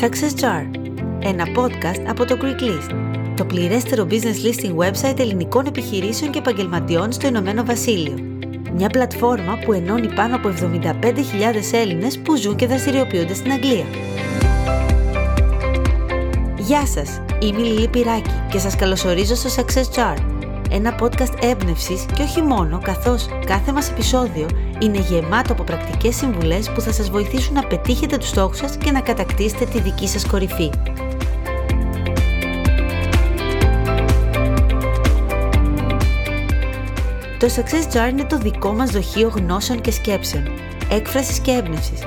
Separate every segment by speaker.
Speaker 1: Success Jar, ένα podcast από το Greek List, το πληρέστερο business listing website ελληνικών επιχειρήσεων και επαγγελματιών στο Ηνωμένο Βασίλειο. Μια πλατφόρμα που ενώνει πάνω από 75.000 Έλληνες που ζουν και δραστηριοποιούνται στην Αγγλία. Γεια σας, είμαι η Λίλη Πυράκη και σας καλωσορίζω στο Success Jar, ένα podcast έμπνευσης και όχι μόνο, καθώς κάθε μας επεισόδιο είναι γεμάτο από πρακτικές συμβουλές που θα σας βοηθήσουν να πετύχετε τους στόχους σας και να κατακτήσετε τη δική σας κορυφή. Το Success Jar είναι το δικό μας δοχείο γνώσεων και σκέψεων, έκφρασης και έμπνευσης,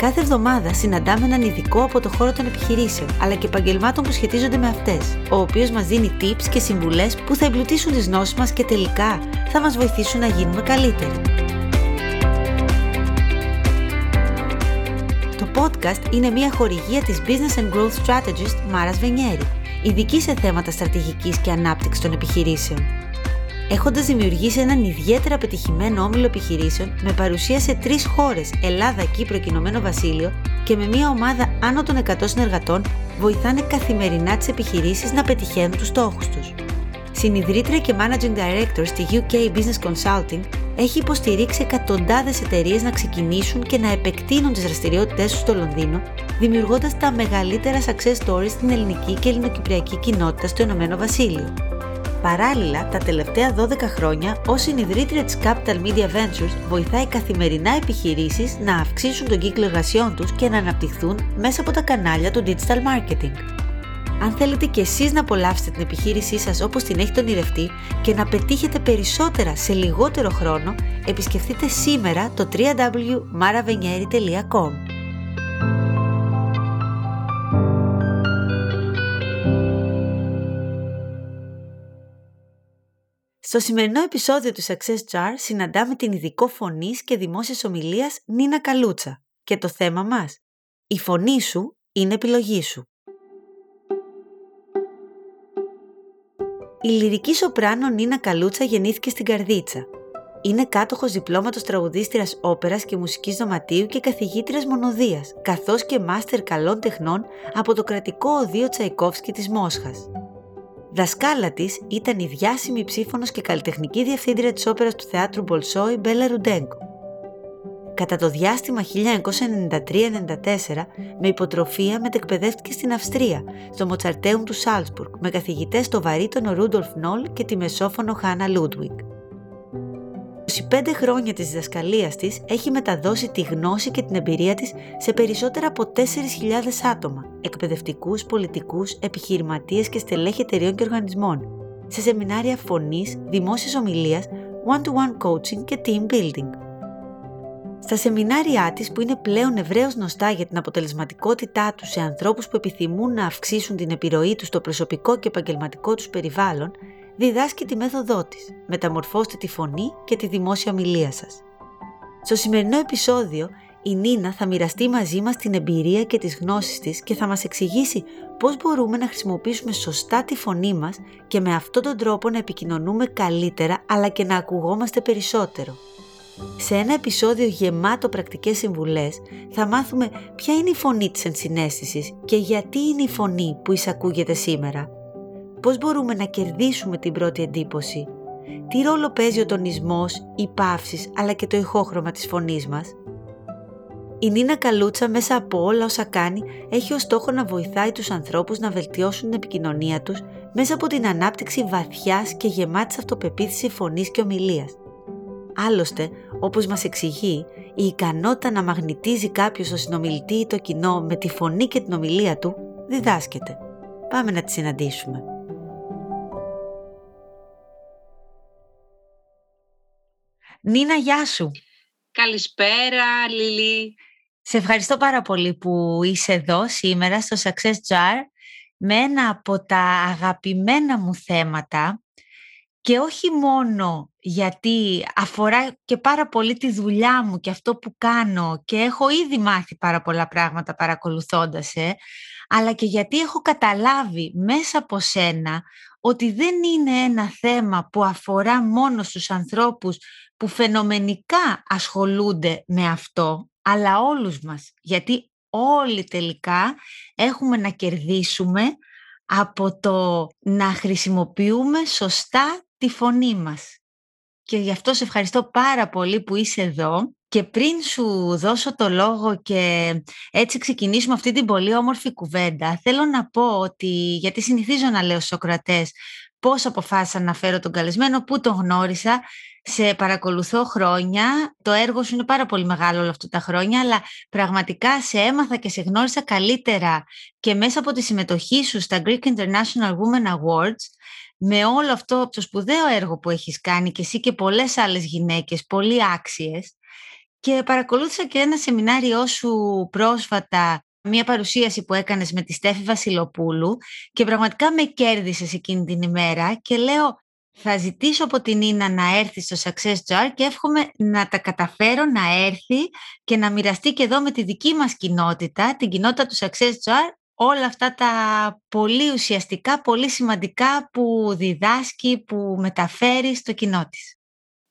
Speaker 1: Κάθε εβδομάδα συναντάμε έναν ειδικό από το χώρο των επιχειρήσεων, αλλά και επαγγελμάτων που σχετίζονται με αυτές, ο οποίος μας δίνει tips και συμβουλές που θα εμπλουτίσουν τις γνώσεις μας και τελικά θα μας βοηθήσουν να γίνουμε καλύτεροι. Podcast είναι μια χορηγία της Business and Growth Strategist Μάρας Βενιέρη, ειδική σε θέματα στρατηγικής και ανάπτυξης των επιχειρήσεων έχοντας δημιουργήσει έναν ιδιαίτερα πετυχημένο όμιλο επιχειρήσεων με παρουσία σε τρεις χώρες, Ελλάδα, Κύπρο και Ηνωμένο Βασίλειο και με μια ομάδα άνω των 100 συνεργατών βοηθάνε καθημερινά τις επιχειρήσεις να πετυχαίνουν τους στόχους τους. Συνειδρήτρια και Managing Director στη UK Business Consulting, έχει υποστηρίξει εκατοντάδες εταιρείες να ξεκινήσουν και να επεκτείνουν τις δραστηριότητές τους στο Λονδίνο, δημιουργώντας τα μεγαλύτερα success stories στην ελληνική και ελληνοκυπριακή κοινότητα στο Ηνωμένο Βασίλειο. Παράλληλα, τα τελευταία 12 χρόνια, ως συνειδητρία της Capital Media Ventures, βοηθάει καθημερινά επιχειρήσεις να αυξήσουν τον κύκλο εργασιών τους και να αναπτυχθούν μέσα από τα κανάλια του digital marketing. Αν θέλετε και εσείς να απολαύσετε την επιχείρησή σας όπως την έχετε ονειρευτεί και να πετύχετε περισσότερα σε λιγότερο χρόνο, επισκεφτείτε σήμερα το www.maravenieri.com. Στο σημερινό επεισόδιο του Success Jar συναντάμε την ειδικό φωνής και δημόσιας ομιλίας Νίνα Καλούτσα και το θέμα μας; «Η φωνή σου είναι επιλογή σου». Η λυρική σοπράνο Νίνα Καλούτσα γεννήθηκε στην Καρδίτσα. Είναι κάτοχος διπλώματος τραγουδίστριας όπερας και μουσικής δωματίου και καθηγήτριας μονοδίας, καθώς και μάστερ καλών τεχνών από το κρατικό οδείο Τσαϊκόφσκι της Μόσχας. Δασκάλα της ήταν η διάσημη υψίφωνος και καλλιτεχνική διευθύντρια της όπερας του θεάτρου Μπολσόι Μπέλα Ρουντένκο. Κατά το διάστημα 1993-94, με υποτροφία μετεκπαιδεύτηκε στην Αυστρία, στο Μοτσαρτέουμ του Σάλτσμπουργκ, με καθηγητές το βαρύτονο Ρούντολφ Νόλ και τη μεσόφωνο Χάνα Λούντβιχ. 25 χρόνια της διδασκαλίας της έχει μεταδώσει τη γνώση και την εμπειρία της σε περισσότερα από 4.000 άτομα, εκπαιδευτικούς, πολιτικούς, επιχειρηματίες και στελέχη εταιρείων και οργανισμών, σε σεμινάρια φωνής, δημόσιας ομιλίας, one-to-one coaching και team building. Στα σεμινάρια της που είναι πλέον ευρέως γνωστά για την αποτελεσματικότητά τους σε ανθρώπους που επιθυμούν να αυξήσουν την επιρροή τους στο προσωπικό και επαγγελματικό τους περιβάλλον, διδάσκει τη μέθοδό της. Μεταμορφώστε τη φωνή και τη δημόσια ομιλία σας. Στο σημερινό επεισόδιο, η Νίνα θα μοιραστεί μαζί μας την εμπειρία και τις γνώσεις της και θα μας εξηγήσει πώς μπορούμε να χρησιμοποιήσουμε σωστά τη φωνή μας και με αυτόν τον τρόπο να επικοινωνούμε καλύτερα αλλά και να ακουγόμαστε περισσότερο. Σε ένα επεισόδιο γεμάτο πρακτικές συμβουλές θα μάθουμε ποια είναι η φωνή της ενσυναίσθησης και γιατί είναι η φωνή που εισακούγεται σήμερα πώς μπορούμε να κερδίσουμε την πρώτη εντύπωση, τι ρόλο παίζει ο τονισμός, οι παύσεις αλλά και το ηχόχρωμα της φωνής μας; Η Νίνα Καλούτσα μέσα από όλα όσα κάνει έχει ως στόχο να βοηθάει τους ανθρώπους να βελτιώσουν την επικοινωνία τους μέσα από την ανάπτυξη βαθιάς και γεμάτης αυτοπεποίθησης φωνής και ομιλίας. Άλλωστε, όπως μας εξηγεί, η ικανότητα να μαγνητίζει κάποιος το συνομιλητή ή το κοινό με τη φωνή και την ομιλία του διδάσκεται. Πάμε να τη συναντήσουμε. Νίνα, γεια σου.
Speaker 2: Καλησπέρα, Λίλη.
Speaker 1: Σε ευχαριστώ πάρα πολύ που είσαι εδώ σήμερα στο Success Jar με ένα από τα αγαπημένα μου θέματα και όχι μόνο γιατί αφορά και πάρα πολύ τη δουλειά μου και αυτό που κάνω και έχω ήδη μάθει πάρα πολλά πράγματα παρακολουθώντας, ε, αλλά και γιατί έχω καταλάβει μέσα από σένα ότι δεν είναι ένα θέμα που αφορά μόνο στους ανθρώπους που φαινομενικά ασχολούνται με αυτό, αλλά όλους μας. Γιατί
Speaker 3: όλοι τελικά έχουμε να κερδίσουμε από το να χρησιμοποιούμε σωστά τη φωνή μας. Και γι' αυτό σε ευχαριστώ πάρα πολύ που είσαι εδώ και πριν σου δώσω το λόγο και έτσι ξεκινήσουμε αυτή την πολύ όμορφη κουβέντα, θέλω να πω ότι, γιατί συνηθίζω να λέω στους Σοκρατές πώς αποφάσισα να φέρω τον καλεσμένο, πού τον γνώρισα, σε παρακολουθώ χρόνια, το έργο σου είναι πάρα πολύ μεγάλο όλα αυτά τα χρόνια, αλλά πραγματικά σε έμαθα και σε γνώρισα καλύτερα και μέσα από τη συμμετοχή σου στα Greek International Women Awards, με όλο αυτό το σπουδαίο έργο που έχεις κάνει και εσύ και πολλές άλλες γυναίκες, πολύ άξιες, και παρακολούθησα και ένα σεμινάριό σου πρόσφατα, μια παρουσίαση που έκανες με τη Στέφη Βασιλοπούλου και πραγματικά με κέρδισες εκείνη την ημέρα και λέω θα ζητήσω από την Ίνα να έρθει στο Success Jar και εύχομαι να τα καταφέρω να έρθει και να μοιραστεί και εδώ με τη δική μας κοινότητα, την κοινότητα του Success Jar, όλα αυτά τα πολύ ουσιαστικά, πολύ σημαντικά που διδάσκει, που μεταφέρει στο κοινό της.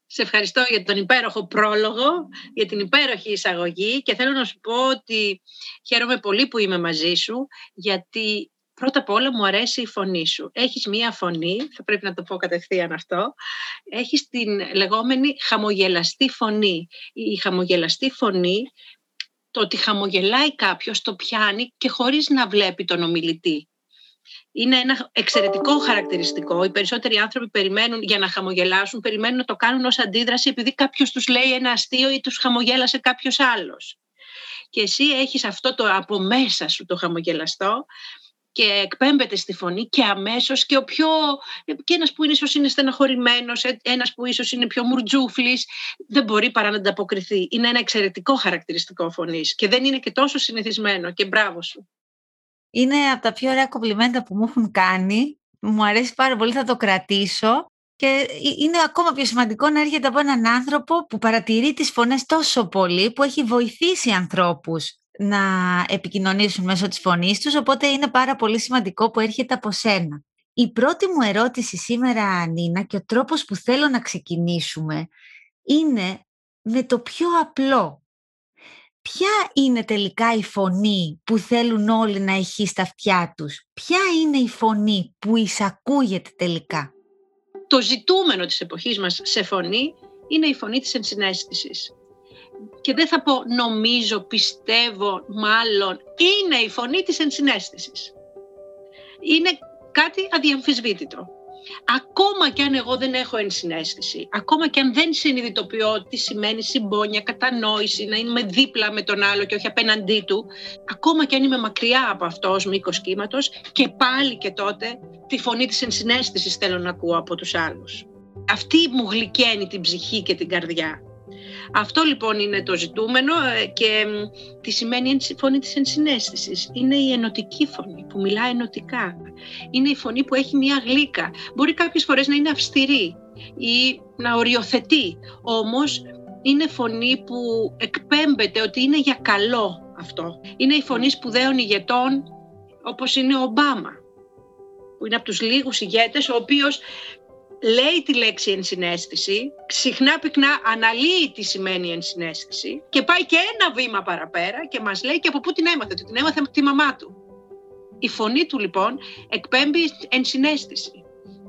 Speaker 2: Σε ευχαριστώ για τον υπέροχο πρόλογο, για την υπέροχη εισαγωγή και θέλω να σου πω ότι χαίρομαι πολύ που είμαι μαζί σου γιατί πρώτα απ' όλα μου αρέσει η φωνή σου. Έχεις μία φωνή, θα πρέπει να το πω κατευθείαν αυτό, έχεις την λεγόμενη χαμογελαστή φωνή. Η χαμογελαστή φωνή, το ότι χαμογελάει κάποιος, το πιάνει και χωρίς να βλέπει τον ομιλητή είναι ένα εξαιρετικό χαρακτηριστικό. Οι περισσότεροι άνθρωποι περιμένουν για να χαμογελάσουν, περιμένουν να το κάνουν ως αντίδραση επειδή κάποιος τους λέει ένα αστείο ή τους χαμογέλασε κάποιος άλλος. Και εσύ έχεις αυτό το από μέσα σου το χαμογελαστό και εκπέμπεται στη φωνή και αμέσως και ο πιο και ένας που είναι ίσως είναι στεναχωρημένος, ε, ένας που ίσως είναι πιο μουρτζούφλης, δεν μπορεί παρά να ανταποκριθεί. Είναι ένα εξαιρετικό χαρακτηριστικό φωνής και δεν είναι και τόσο συνηθισμένο και μπράβο σου.
Speaker 3: Είναι από τα πιο ωραία κομπλιμέντα που μου έχουν κάνει. Μου αρέσει πάρα πολύ, θα το κρατήσω. Και είναι ακόμα πιο σημαντικό να έρχεται από έναν άνθρωπο που παρατηρεί τις φωνές τόσο πολύ, που έχει βοηθήσει ανθρώπους να επικοινωνήσουν μέσω της φωνής τους, οπότε είναι πάρα πολύ σημαντικό που έρχεται από σένα. Η πρώτη μου ερώτηση σήμερα, Νίνα, και ο τρόπος που θέλω να ξεκινήσουμε, είναι με το πιο απλό ποια είναι τελικά η φωνή που θέλουν όλοι να έχει στα αυτιά τους; Ποια είναι η φωνή που εισακούγεται τελικά;
Speaker 2: Το ζητούμενο της εποχής μας σε φωνή είναι η φωνή της ενσυναίσθησης. Και δεν θα πω νομίζω, πιστεύω, μάλλον. Είναι η φωνή της ενσυναίσθησης. Είναι κάτι αδιαμφισβήτητο. Ακόμα και αν εγώ δεν έχω ενσυναίσθηση, ακόμα και αν δεν συνειδητοποιώ τι σημαίνει συμπόνια, κατανόηση, να είμαι δίπλα με τον άλλο και όχι απέναντί του, ακόμα και αν είμαι μακριά από αυτός ως μήκος κύματος και πάλι και τότε τη φωνή της ενσυναίσθησης θέλω να ακούω από τους άλλους. Αυτή μου γλυκαίνει την ψυχή και την καρδιά. Αυτό λοιπόν είναι το ζητούμενο ε, και τι σημαίνει η φωνή της ενσυναίσθησης. Είναι η ενωτική φωνή που μιλάει ενωτικά. Είναι η φωνή που έχει μια γλύκα. Μπορεί κάποιες φορές να είναι αυστηρή ή να οριοθετεί. Όμως είναι φωνή που εκπέμπεται ότι είναι για καλό αυτό. Είναι η φωνή σπουδαίων ηγετών όπως είναι ο Ομπάμα που είναι από τους λίγους ηγέτες ο οποίος λέει τη λέξη ενσυναίσθηση, συχνά πυκνά αναλύει τι σημαίνει ενσυναίσθηση και πάει και ένα βήμα παραπέρα και μας λέει και από πού την έμαθε, την έμαθε από τη μαμά του. Η φωνή του λοιπόν εκπέμπει ενσυναίσθηση.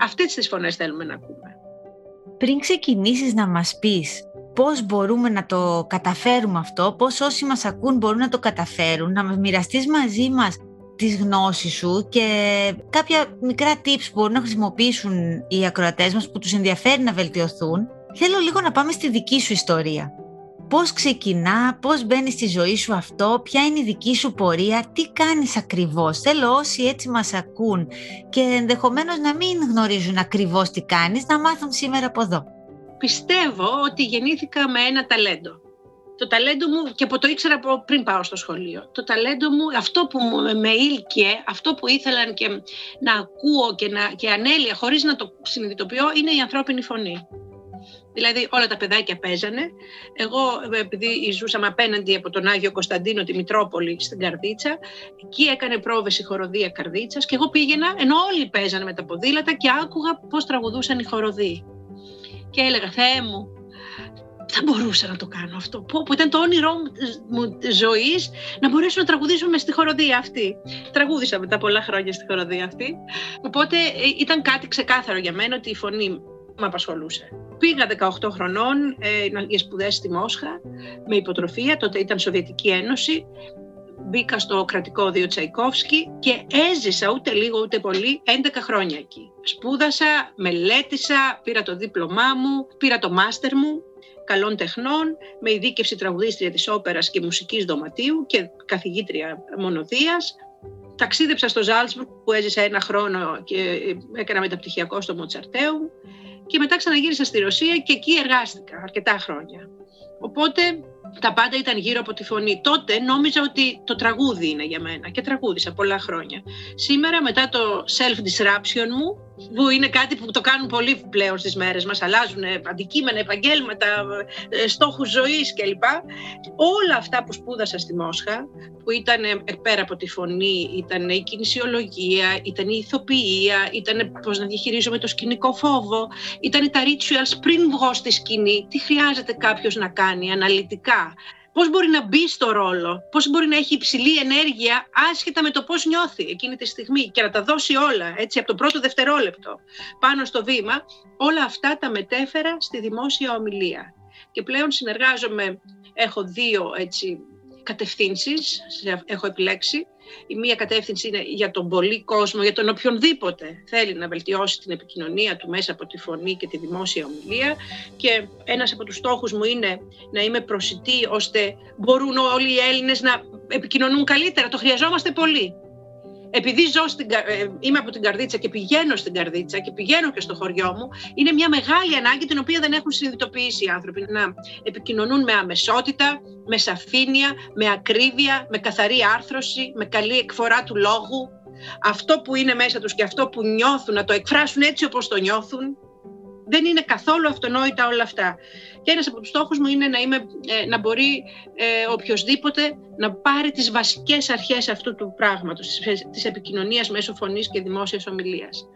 Speaker 2: Αυτές τις φωνές θέλουμε να ακούμε.
Speaker 3: Πριν ξεκινήσεις να μας πεις πώς μπορούμε να το καταφέρουμε αυτό, πώς όσοι μας ακούν μπορούν να το καταφέρουν, να μοιραστείς μαζί μας τις γνώσεις σου και κάποια μικρά tips που μπορούν να χρησιμοποιήσουν οι ακροατές μας που τους ενδιαφέρει να βελτιωθούν, θέλω λίγο να πάμε στη δική σου ιστορία. Πώς ξεκινά, πώς μπαίνει στη ζωή σου αυτό, ποια είναι η δική σου πορεία, τι κάνεις ακριβώς. Θέλω όσοι έτσι μας ακούν και ενδεχομένως να μην γνωρίζουν ακριβώς τι κάνεις, να μάθουν σήμερα από εδώ.
Speaker 2: Πιστεύω ότι γεννήθηκα με ένα ταλέντο το ταλέντο μου, και από το ήξερα από πριν πάω στο σχολείο, το ταλέντο μου, αυτό που με ήλκε, αυτό που ήθελαν και να ακούω και, να, και ανέλεια χωρίς να το συνειδητοποιώ, είναι η ανθρώπινη φωνή. Δηλαδή όλα τα παιδάκια παίζανε. Εγώ επειδή ζούσαμε απέναντι από τον Άγιο Κωνσταντίνο τη Μητρόπολη στην Καρδίτσα, εκεί έκανε πρόβες η χοροδία Καρδίτσας και εγώ πήγαινα ενώ όλοι παίζανε με τα ποδήλατα και άκουγα πώς τραγουδούσαν οι χοροδοί. Και έλεγα, Θεέ μου, θα μπορούσα να το κάνω αυτό. Που, που ήταν το όνειρό μου ζωής να μπορέσω να τραγουδήσω με στη χοροδία αυτή. Τραγούδισα μετά πολλά χρόνια στη χοροδία αυτή. Οπότε ε, ήταν κάτι ξεκάθαρο για μένα ότι η φωνή με απασχολούσε. Πήγα 18 χρονών ε, για σπουδές στη Μόσχα με υποτροφία, τότε ήταν Σοβιετική Ένωση. Μπήκα στο κρατικό δίο Τσαϊκόφσκι και έζησα ούτε λίγο ούτε πολύ 11 χρόνια εκεί. Σπούδασα, μελέτησα, πήρα το δίπλωμά μου, πήρα το μάστερ μου καλών τεχνών, με ειδίκευση τραγουδίστρια της όπερας και μουσικής δωματίου και καθηγήτρια μονοδίας. Ταξίδεψα στο Ζάλσμπουργκ που έζησα ένα χρόνο και έκανα μεταπτυχιακό στο Μοτσαρτέου και μετά ξαναγύρισα στη Ρωσία και εκεί εργάστηκα αρκετά χρόνια. Οπότε τα πάντα ήταν γύρω από τη φωνή. Τότε νόμιζα ότι το τραγούδι είναι για μένα και τραγούδισα πολλά χρόνια. Σήμερα μετά το self-disruption μου που είναι κάτι που το κάνουν πολύ πλέον στις μέρες μας, αλλάζουν αντικείμενα, επαγγέλματα, ε, στόχους ζωής κλπ. Όλα αυτά που σπούδασα στη Μόσχα, που ήταν πέρα από τη φωνή, ήταν η κινησιολογία, ήταν η ηθοποιία, ήταν πώς να διαχειρίζομαι το σκηνικό φόβο, ήταν τα rituals πριν βγω στη σκηνή, τι χρειάζεται κάποιος να κάνει αναλυτικά; Πώς μπορεί να μπει στο ρόλο, πώς μπορεί να έχει υψηλή ενέργεια άσχετα με το πώς νιώθει εκείνη τη στιγμή και να τα δώσει όλα, έτσι, από το πρώτο δευτερόλεπτο πάνω στο βήμα, όλα αυτά τα μετέφερα στη δημόσια ομιλία. Και πλέον συνεργάζομαι, έχω δύο έτσι, κατευθύνσεις, έχω επιλέξει. Η μία κατεύθυνση είναι για τον πολύ κόσμο, για τον οποιονδήποτε θέλει να βελτιώσει την επικοινωνία του μέσα από τη φωνή και τη δημόσια ομιλία και ένας από τους στόχους μου είναι να είμαι προσιτή ώστε μπορούν όλοι οι Έλληνες να επικοινωνούν καλύτερα. Το χρειαζόμαστε πολύ επειδή ζω στην, ε, είμαι από την Καρδίτσα και πηγαίνω στην Καρδίτσα και πηγαίνω και στο χωριό μου, είναι μια μεγάλη ανάγκη την οποία δεν έχουν συνειδητοποιήσει οι άνθρωποι. Να επικοινωνούν με αμεσότητα, με σαφήνεια, με ακρίβεια, με καθαρή άρθρωση, με καλή εκφορά του λόγου. Αυτό που είναι μέσα τους και αυτό που νιώθουν, να το εκφράσουν έτσι όπως το νιώθουν. Δεν είναι καθόλου αυτονόητα όλα αυτά. Και ένας από τους στόχους μου είναι να, είμαι, ε, να μπορεί ε, οποιοδήποτε να πάρει τις βασικές αρχές αυτού του πράγματος, της επικοινωνίας μέσω φωνής και δημόσιας ομιλίας.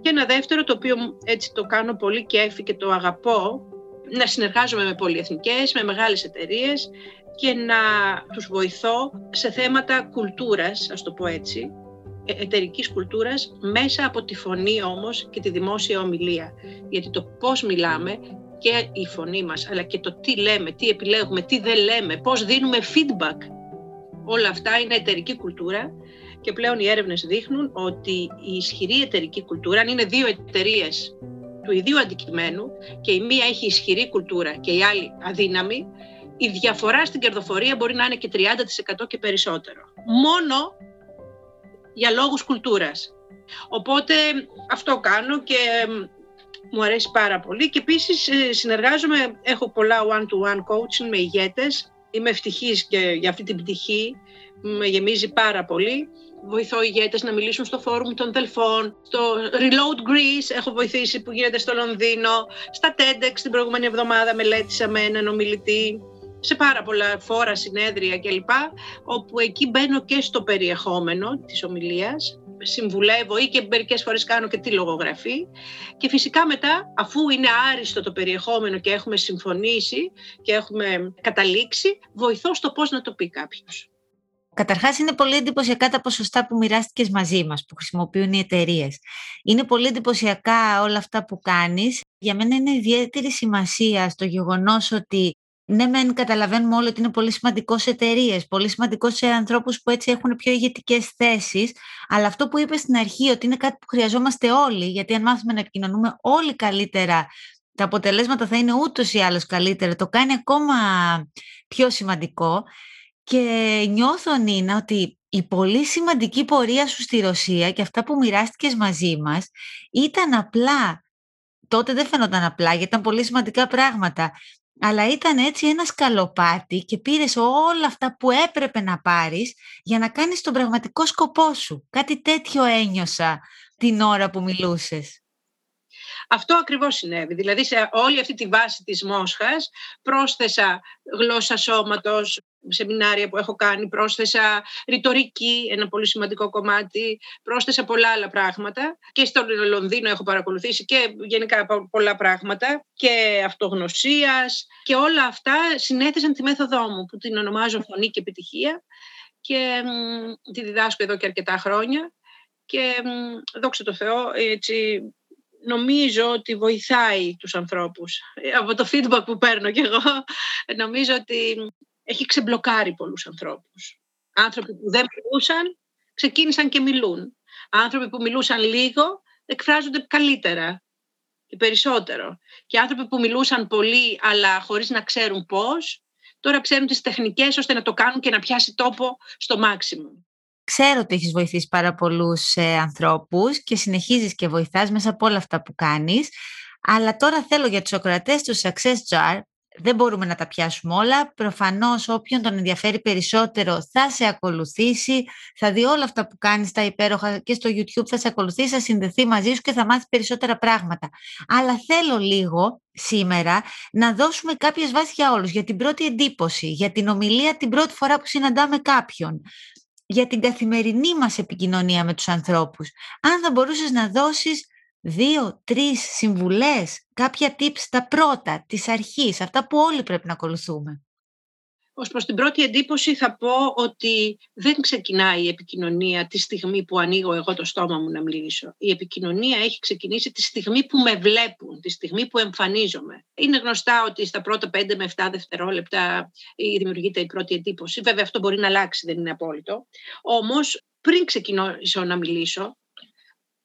Speaker 2: Και ένα δεύτερο, το οποίο έτσι το κάνω πολύ κέφι και το αγαπώ, να συνεργάζομαι με πολυεθνικές, με μεγάλες εταιρείες και να τους βοηθώ σε θέματα κουλτούρας, ας το πω έτσι, ε, εταιρικής κουλτούρας μέσα από τη φωνή όμως και τη δημόσια ομιλία. Γιατί το πώς μιλάμε και η φωνή μας, αλλά και το τι λέμε, τι επιλέγουμε, τι δεν λέμε, πώς δίνουμε feedback. Όλα αυτά είναι εταιρική κουλτούρα και πλέον οι έρευνες δείχνουν ότι η ισχυρή εταιρική κουλτούρα, αν είναι δύο εταιρείες του ιδίου αντικειμένου και η μία έχει ισχυρή κουλτούρα και η άλλη αδύναμη, η διαφορά στην κερδοφορία μπορεί να είναι και 30% και περισσότερο. Μόνο για λόγους κουλτούρας. Οπότε αυτό κάνω και μου αρέσει πάρα πολύ και επίσης ε, συνεργάζομαι, έχω πολλά one-to-one coaching με ηγέτες. Είμαι ευτυχής και για αυτή την πτυχή, με γεμίζει πάρα πολύ. Βοηθώ ηγέτες να μιλήσουν στο φόρουμ των Δελφών, στο Reload Greece έχω βοηθήσει που γίνεται στο Λονδίνο, στα TEDx την προηγούμενη εβδομάδα μελέτησα με έναν ομιλητή σε πάρα πολλά φόρα, συνέδρια κλπ. Όπου εκεί μπαίνω και στο περιεχόμενο της ομιλίας, συμβουλεύω ή και μερικές φορές κάνω και τη λογογραφή και φυσικά μετά αφού είναι άριστο το περιεχόμενο και έχουμε συμφωνήσει και έχουμε καταλήξει, βοηθώ στο πώς να το πει κάποιος.
Speaker 3: Καταρχάς είναι πολύ εντυπωσιακά τα ποσοστά που μοιράστηκες μαζί μας, που χρησιμοποιούν οι εταιρείες. Είναι πολύ εντυπωσιακά όλα αυτά που κάνεις. Για μένα είναι ιδιαίτερη σημασία στο γεγονός ότι ναι, μεν καταλαβαίνουμε όλοι ότι είναι πολύ σημαντικός σε εταιρείες, πολύ σημαντικός σε ανθρώπους που έτσι έχουν πιο ηγετικές θέσεις. Αλλά αυτό που είπες στην αρχή, ότι είναι κάτι που χρειαζόμαστε όλοι, γιατί αν μάθουμε να επικοινωνούμε όλοι καλύτερα, τα αποτελέσματα θα είναι ούτως ή άλλως καλύτερα. Το κάνει ακόμα πιο σημαντικό. Και νιώθω, Νίνα, ότι η πολύ σημαντική πορεία σου στη Ρωσία και αυτά που μοιράστηκες μαζί μας ήταν απλά τότε δεν φαίνονταν απλά γιατί ήταν πολύ σημαντικά πράγματα αλλά ήταν έτσι ένα σκαλοπάτι και πήρες όλα αυτά που έπρεπε να πάρεις για να κάνεις τον πραγματικό σκοπό σου. Κάτι τέτοιο ένιωσα την ώρα που μιλούσες.
Speaker 2: Αυτό ακριβώς συνέβη. Δηλαδή σε όλη αυτή τη βάση της Μόσχας πρόσθεσα γλώσσα σώματος, σεμινάρια που έχω κάνει, πρόσθεσα ρητορική, ένα πολύ σημαντικό κομμάτι, πρόσθεσα πολλά άλλα πράγματα. Και στο Λονδίνο έχω παρακολουθήσει και γενικά πολλά πράγματα και αυτογνωσίας και όλα αυτά συνέθεσαν τη μέθοδό μου που την ονομάζω φωνή και επιτυχία. Και τη διδάσκω εδώ και αρκετά χρόνια. Και δόξα τω Θεώ έτσι νομίζω ότι βοηθάει τους ανθρώπους. Από το feedback που παίρνω κι εγώ, νομίζω ότι έχει ξεμπλοκάρει πολλούς ανθρώπους. Άνθρωποι που δεν μιλούσαν, ξεκίνησαν και μιλούν. Άνθρωποι που μιλούσαν λίγο, εκφράζονται καλύτερα και περισσότερο. Και άνθρωποι που μιλούσαν πολύ, αλλά χωρίς να ξέρουν πώς, τώρα ξέρουν τις τεχνικές ώστε να το κάνουν και να πιάσει τόπο στο μάξιμο.
Speaker 3: Ξέρω ότι έχεις βοηθήσει πάρα πολλούς ε, ανθρώπους και συνεχίζεις και βοηθάς μέσα από όλα αυτά που κάνεις. Αλλά τώρα θέλω για τους ακροατές του Success Jar δεν μπορούμε να τα πιάσουμε όλα. Προφανώς όποιον τον ενδιαφέρει περισσότερο θα σε ακολουθήσει, θα δει όλα αυτά που κάνεις τα υπέροχα και στο YouTube θα σε ακολουθήσει, θα συνδεθεί μαζί σου και θα μάθει περισσότερα πράγματα. Αλλά θέλω λίγο σήμερα να δώσουμε κάποιες βάσεις για όλους, για την πρώτη εντύπωση, για την ομιλία την πρώτη φορά που συναντάμε κάποιον, για την καθημερινή μας επικοινωνία με τους ανθρώπους. Αν θα μπορούσες να δώσεις δύο, τρεις συμβουλές, κάποια tips τα πρώτα, της αρχής, αυτά που όλοι πρέπει να ακολουθούμε.
Speaker 2: Ως προς την πρώτη εντύπωση θα πω ότι δεν ξεκινάει η επικοινωνία τη στιγμή που ανοίγω εγώ το στόμα μου να μιλήσω. Η επικοινωνία έχει ξεκινήσει τη στιγμή που με βλέπουν, τη στιγμή που εμφανίζομαι. Είναι γνωστά ότι στα πρώτα 5 με 7 δευτερόλεπτα δημιουργείται η πρώτη εντύπωση. Βέβαια αυτό μπορεί να αλλάξει, δεν είναι απόλυτο. Όμως πριν ξεκινήσω να μιλήσω,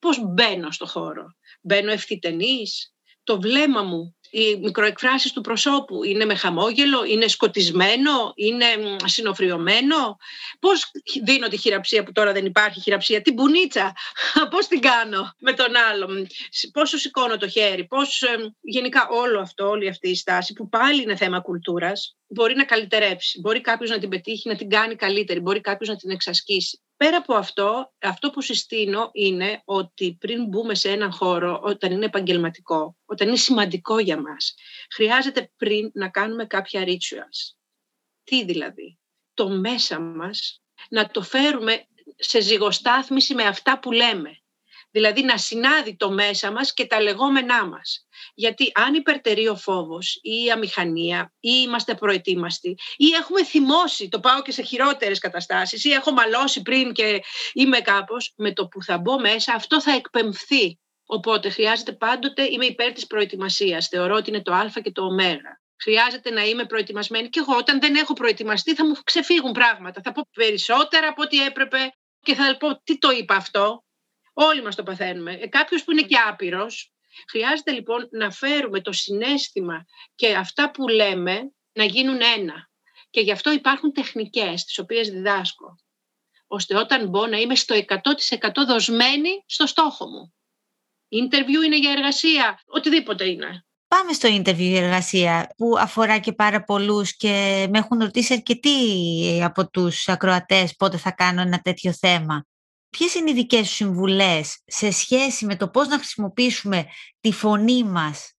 Speaker 2: πώς μπαίνω στο χώρο; Μπαίνω ευθυτενής, το βλέμμα μου, οι μικροεκφράσεις του προσώπου είναι με χαμόγελο, είναι σκοτισμένο, είναι συνοφριωμένο. Πώς δίνω τη χειραψία που τώρα δεν υπάρχει χειραψία, την πουνίτσα, πώς την κάνω με τον άλλον, πόσο σηκώνω το χέρι, πώς γενικά όλο αυτό, όλη αυτή η στάση που πάλι είναι θέμα κουλτούρας, μπορεί να καλυτερέψει, μπορεί κάποιος να την πετύχει, να την κάνει καλύτερη, μπορεί κάποιος να την εξασκήσει. Πέρα από αυτό, αυτό που συστήνω είναι ότι πριν μπούμε σε έναν χώρο, όταν είναι επαγγελματικό, όταν είναι σημαντικό για μας, χρειάζεται πριν να κάνουμε κάποια rituals. Τι δηλαδή, το μέσα μας να το φέρουμε σε ζυγοστάθμιση με αυτά που λέμε. Δηλαδή να συνάδει το μέσα μας και τα λεγόμενά μας. Γιατί αν υπερτερεί ο φόβος ή η αμηχανία ή είμαστε προετοίμαστοι ή έχουμε θυμώσει, το πάω και σε χειρότερες καταστάσεις ή έχω μαλώσει πριν και είμαι κάπως, με το που θα μπω μέσα αυτό θα εκπαιμφθεί. Οπότε χρειάζεται πάντοτε, είμαι υπέρ της προετοιμασίας. Θεωρώ ότι είναι το α και το ω. Χρειάζεται να είμαι προετοιμασμένη και εγώ όταν δεν έχω προετοιμαστεί θα μου ξεφύγουν πράγματα. Θα πω περισσότερα από ό,τι έπρεπε και θα πω τι το είπα αυτό; Όλοι μας το παθαίνουμε. Ε, κάποιος που είναι και άπειρος, χρειάζεται λοιπόν να φέρουμε το συνέστημα και αυτά που λέμε να γίνουν ένα. Και γι' αυτό υπάρχουν τεχνικές τις οποίες διδάσκω. Ώστε όταν μπω να είμαι στο 100% δοσμένη στο στόχο μου. Interview είναι για εργασία, οτιδήποτε είναι.
Speaker 3: Πάμε στο interview για εργασία που αφορά και πάρα πολλούς και με έχουν ρωτήσει αρκετοί από τους ακροατές πότε θα κάνω ένα τέτοιο θέμα. Ποιες είναι οι δικές σου συμβουλές σε σχέση με το πώς να χρησιμοποιήσουμε τη φωνή μας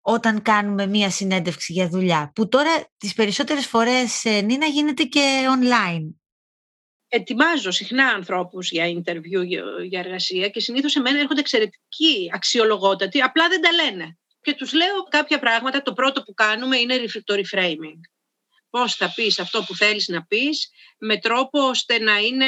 Speaker 3: όταν κάνουμε μία συνέντευξη για δουλειά, που τώρα τις περισσότερες φορές, ε, Νίνα, γίνεται και online;
Speaker 2: Ετοιμάζω συχνά ανθρώπους για interview, για εργασία και συνήθως εμένα έρχονται εξαιρετικοί, αξιολογότατοι, απλά δεν τα λένε. Και τους λέω κάποια πράγματα, το πρώτο που κάνουμε είναι το reframing πώς θα πεις αυτό που θέλεις να πεις με τρόπο ώστε να, είναι,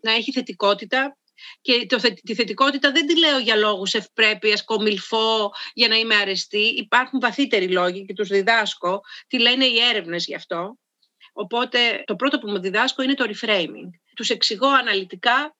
Speaker 2: να έχει θετικότητα και το, τη θετικότητα δεν τη λέω για λόγους ευπρέπειας, κομιλφό, για να είμαι αρεστή. Υπάρχουν βαθύτεροι λόγοι και τους διδάσκω. Τι λένε οι έρευνες γι' αυτό. Οπότε το πρώτο που μου διδάσκω είναι το reframing. Τους εξηγώ αναλυτικά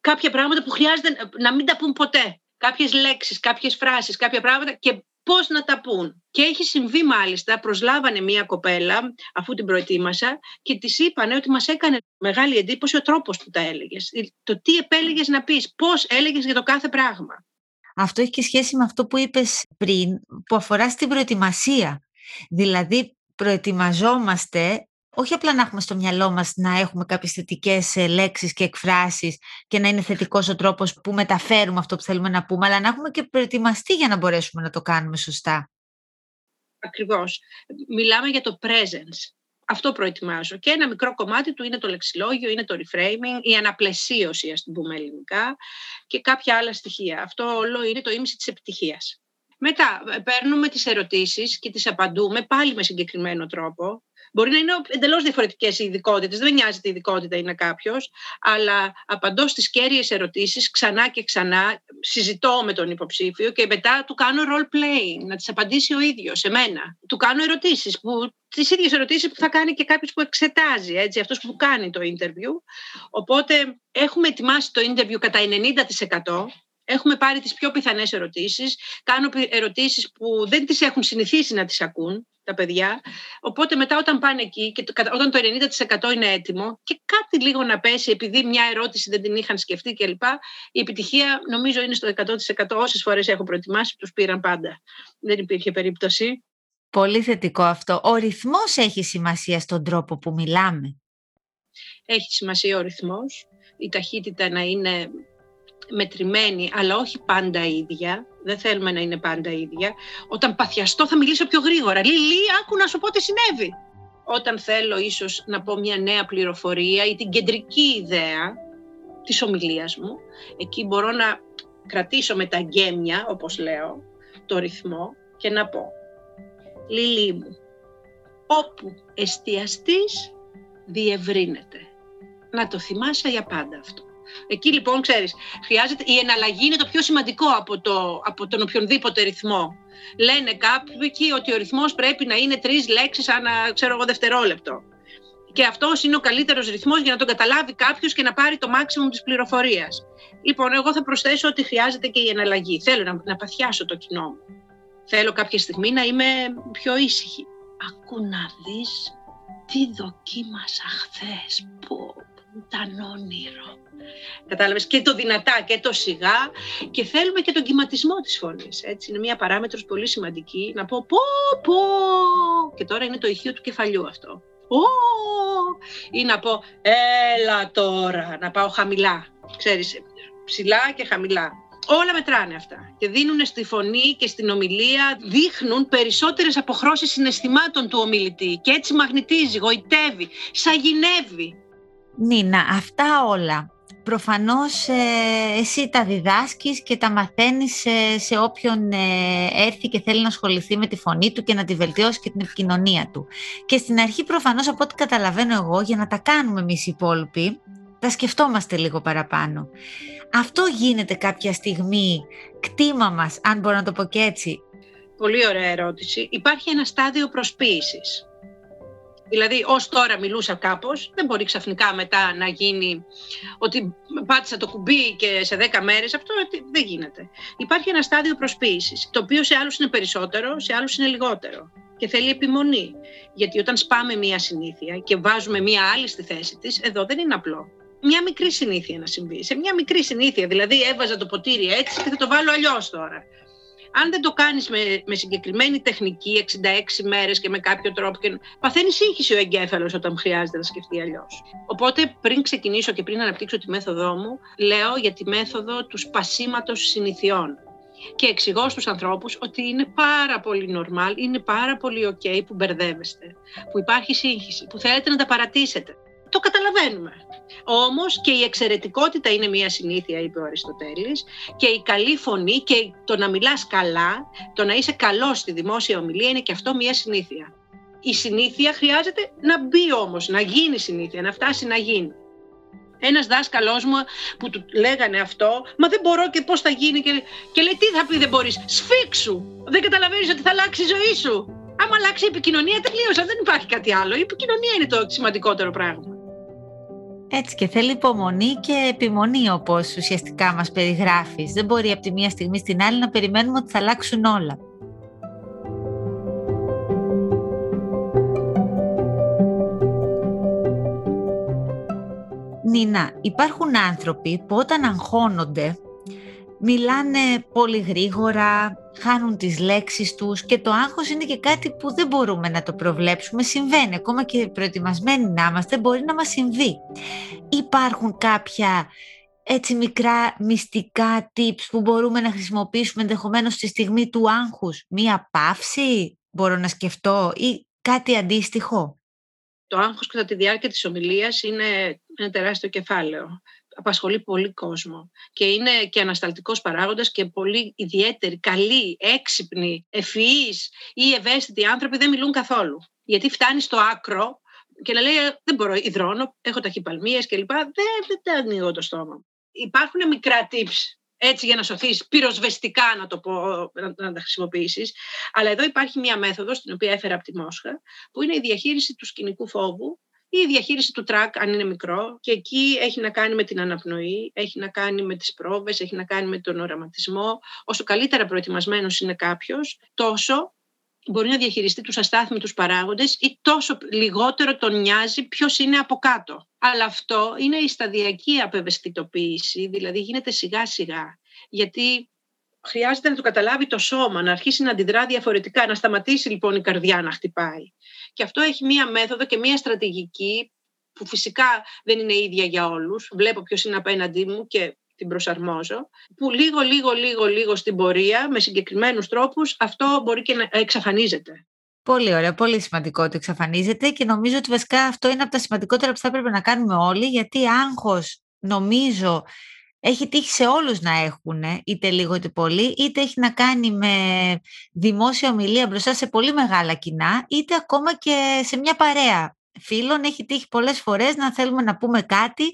Speaker 2: κάποια πράγματα που χρειάζεται να μην τα πούν ποτέ. Κάποιες λέξεις, κάποιες φράσεις, κάποια πράγματα και πώς να τα πούν. Και έχει συμβεί μάλιστα, προσλάβανε μία κοπέλα αφού την προετοίμασα και της είπανε ότι μας έκανε μεγάλη εντύπωση ο τρόπος που τα έλεγες. Το τι επέλεγες να πεις, πώς έλεγες για το κάθε πράγμα.
Speaker 3: Αυτό έχει και σχέση με αυτό που είπες πριν, που αφορά στην προετοιμασία. Δηλαδή, προετοιμαζόμαστε όχι απλά να έχουμε στο μυαλό μας να έχουμε κάποιες θετικές ε, λέξεις και εκφράσεις και να είναι θετικός ο τρόπος που μεταφέρουμε αυτό που θέλουμε να πούμε, αλλά να έχουμε και προετοιμαστεί για να μπορέσουμε να το κάνουμε σωστά.
Speaker 2: Ακριβώς. Μιλάμε για το presence. Αυτό προετοιμάζω. Και ένα μικρό κομμάτι του είναι το λεξιλόγιο, είναι το reframing, η αναπλαισίωση, ας την πούμε ελληνικά, και κάποια άλλα στοιχεία. Αυτό όλο είναι το ίμιση της επιτυχίας. Μετά παίρνουμε τις ερωτήσεις και τις απαντούμε πάλι με συγκεκριμένο τρόπο. Μπορεί να είναι εντελώς διαφορετικές οι ειδικότητες, δεν νοιάζει τι ειδικότητα είναι κάποιος, αλλά απαντώ στις κέρυες ερωτήσεις ξανά και ξανά, συζητώ με τον υποψήφιο και μετά του κάνω role playing, να τις απαντήσει ο ίδιος σε μένα. Του κάνω ερωτήσεις, τις ίδιες ερωτήσεις που θα κάνει και κάποιος που εξετάζει, έτσι, αυτός που κάνει το interview. Οπότε έχουμε ετοιμάσει το interview κατά 90%. Έχουμε πάρει τις πιο πιθανές ερωτήσεις. Κάνω ερωτήσεις που δεν τις έχουν συνηθίσει να τις ακούν τα παιδιά. Οπότε μετά όταν πάνε εκεί και όταν το 90% είναι έτοιμο και κάτι λίγο να πέσει επειδή μια ερώτηση δεν την είχαν σκεφτεί κλπ. Η επιτυχία νομίζω είναι στο 100% όσες φορές έχω προετοιμάσει τους πήραν πάντα. Δεν υπήρχε περίπτωση.
Speaker 3: Πολύ θετικό αυτό. Ο ρυθμός έχει σημασία στον τρόπο που μιλάμε.
Speaker 2: Έχει σημασία ο ρυθμός. Η ταχύτητα να είναι μετρημένη, αλλά όχι πάντα ίδια. Δεν θέλουμε να είναι πάντα ίδια. Όταν παθιαστώ θα μιλήσω πιο γρήγορα. Λίλι, άκου να σου πω τι συνέβη. Όταν θέλω ίσως να πω μια νέα πληροφορία ή την κεντρική ιδέα της ομιλίας μου, εκεί μπορώ να κρατήσω με τα γκέμια, όπως λέω, το ρυθμό και να πω «Λίλι μου, όπου εστιαστείς διευρύνεται». Να το θυμάσαι για πάντα αυτό. Εκεί λοιπόν, ξέρεις, χρειάζεται, η εναλλαγή είναι το πιο σημαντικό από, το, από τον οποιονδήποτε ρυθμό. Λένε κάποιοι ότι ο ρυθμός πρέπει να είναι τρεις λέξεις ανά, ξέρω εγώ, δευτερόλεπτο. Και αυτός είναι ο καλύτερος ρυθμός για να τον καταλάβει κάποιος και να πάρει το maximum της πληροφορίας. Λοιπόν, εγώ θα προσθέσω ότι χρειάζεται και η εναλλαγή. Θέλω να, να παθιάσω το κοινό μου. Θέλω κάποια στιγμή να είμαι πιο ήσυχη. Ακού να δεις τι δοκίμασα χθες. Πω, ήταν όνειρο. Κατάλαβες και το δυνατά και το σιγά και θέλουμε και τον κυματισμό της φωνής. Έτσι, είναι μια παράμετρος πολύ σημαντική να πω πω πω και τώρα είναι το ηχείο του κεφαλιού αυτό. Πω, ή να πω έλα τώρα, να πάω χαμηλά. Ξέρεις, ψηλά και χαμηλά. Όλα μετράνε αυτά και δίνουν στη φωνή και στην ομιλία, δείχνουν περισσότερες αποχρώσεις συναισθημάτων του ομιλητή και έτσι μαγνητίζει, γοητεύει, σαγηνεύει.
Speaker 3: Νίνα, αυτά όλα προφανώς ε, εσύ τα διδάσκεις και τα μαθαίνεις σε όποιον ε, έρθει και θέλει να ασχοληθεί με τη φωνή του και να τη βελτιώσει και την επικοινωνία του. Και στην αρχή προφανώς από ό,τι καταλαβαίνω εγώ για να τα κάνουμε εμείς οι υπόλοιποι τα σκεφτόμαστε λίγο παραπάνω. Αυτό γίνεται κάποια στιγμή κτήμα μας, αν μπορώ να το πω και έτσι;
Speaker 2: Πολύ ωραία ερώτηση. Υπάρχει ένα στάδιο προσποίησης. Δηλαδή, ως τώρα μιλούσα κάπως, δεν μπορεί ξαφνικά μετά να γίνει ότι πάτησα το κουμπί και σε 10 μέρες. Αυτό δεν γίνεται. Υπάρχει ένα στάδιο προσποίησης, το οποίο σε άλλους είναι περισσότερο, σε άλλους είναι λιγότερο. Και θέλει επιμονή. Γιατί όταν σπάμε μία συνήθεια και βάζουμε μία άλλη στη θέση της, εδώ δεν είναι απλό. Μια μικρή συνήθεια να συμβεί. Σε μια μικρή συνήθεια, δηλαδή έβαζα το ποτήρι έτσι και θα το βάλω αλλιώς τώρα αν δεν το κάνεις με, με συγκεκριμένη τεχνική 66 μέρες και με κάποιο τρόπο και παθαίνει σύγχυση ο εγκέφαλος όταν χρειάζεται να σκεφτεί αλλιώς. Οπότε πριν ξεκινήσω και πριν αναπτύξω τη μέθοδό μου, λέω για τη μέθοδο του σπασίματος συνηθιών. Και εξηγώ στους ανθρώπους ότι είναι πάρα πολύ normal, είναι πάρα πολύ ok που μπερδεύεστε, που υπάρχει σύγχυση, που θέλετε να τα παρατήσετε το καταλαβαίνουμε. Όμως και η εξαιρετικότητα είναι μια συνήθεια, είπε ο Αριστοτέλης, και η καλή φωνή και το να μιλάς καλά, το να είσαι καλός στη δημόσια ομιλία είναι και αυτό μια συνήθεια. Η συνήθεια χρειάζεται να μπει όμως, να γίνει συνήθεια, να φτάσει να γίνει. Ένας δάσκαλός μου που του λέγανε αυτό, Μα δεν μπορώ και πώς θα γίνει. Και, και λέει: Τι θα πει, Δεν μπορείς. Σφίξου. Δεν καταλαβαίνεις ότι θα αλλάξει η ζωή σου. Άμα αλλάξει η επικοινωνία, τελείωσα. Δεν υπάρχει κάτι άλλο. Η επικοινωνία είναι το σημαντικότερο πράγμα.
Speaker 3: Έτσι και θέλει υπομονή και επιμονή όπως ουσιαστικά μας περιγράφεις. Δεν μπορεί από τη μία στιγμή στην άλλη να περιμένουμε ότι θα αλλάξουν όλα. Νίνα, υπάρχουν άνθρωποι που όταν αγχώνονται μιλάνε πολύ γρήγορα, χάνουν τις λέξεις τους και το άγχος είναι και κάτι που δεν μπορούμε να το προβλέψουμε. Συμβαίνει, ακόμα και προετοιμασμένοι να είμαστε, μπορεί να μας συμβεί. Υπάρχουν κάποια έτσι μικρά μυστικά tips που μπορούμε να χρησιμοποιήσουμε ενδεχομένως στη στιγμή του άγχους; Μία παύση μπορώ να σκεφτώ ή κάτι αντίστοιχο;
Speaker 2: Το άγχος κατά τη διάρκεια της ομιλίας είναι ένα τεράστιο κεφάλαιο. Απασχολεί πολύ κόσμο και είναι και ανασταλτικός παράγοντας και πολύ ιδιαίτεροι, καλοί, έξυπνοι, ευφυείς ή ευαίσθητοι άνθρωποι δεν μιλούν καθόλου. Γιατί φτάνει στο άκρο και να λέει δεν μπορώ, υδρώνω, έχω ταχυπαλμίες κλπ. Δεν, δεν ανοίγω το στόμα. Υπάρχουν μικρά tips έτσι για να σωθείς πυροσβεστικά να το πω, να, να τα χρησιμοποιήσεις. Αλλά εδώ υπάρχει μια μέθοδος, την οποία έφερα από τη Μόσχα, που είναι η διαχείριση του σκηνικού φόβου ή η διαχείριση του τρακ αν είναι μικρό και εκεί έχει να κάνει με την αναπνοή, έχει να κάνει με τις πρόβες, έχει να κάνει με τον οραματισμό. Όσο καλύτερα προετοιμασμένος είναι κάποιος, τόσο μπορεί να διαχειριστεί τους αστάθμιτους παράγοντες ή τόσο λιγότερο τον νοιάζει ποιος είναι από κάτω. Αλλά αυτό είναι η σταδιακή απευαισθητοποίηση, δηλαδή γίνεται σιγά σιγά. Γιατί χρειάζεται να το καταλάβει το σώμα, να αρχίσει να αντιδρά διαφορετικά, να σταματήσει λοιπόν η καρδιά να χτυπάει. Και αυτό έχει μία μέθοδο και μία στρατηγική που φυσικά δεν είναι ίδια για όλους. Βλέπω ποιος είναι απέναντί μου και την προσαρμόζω, που λίγο, λίγο, λίγο, λίγο στην πορεία, με συγκεκριμένους τρόπους, αυτό μπορεί και να εξαφανίζεται.
Speaker 3: Πολύ ωραία, πολύ σημαντικό ότι εξαφανίζεται και νομίζω ότι βασικά αυτό είναι από τα σημαντικότερα που θα έπρεπε να κάνουμε όλοι, γιατί άγχος νομίζω έχει τύχει σε όλους να έχουν, είτε λίγο είτε πολύ, είτε έχει να κάνει με δημόσια ομιλία μπροστά σε πολύ μεγάλα κοινά, είτε ακόμα και σε μια παρέα φίλων έχει τύχει πολλές φορές να θέλουμε να πούμε κάτι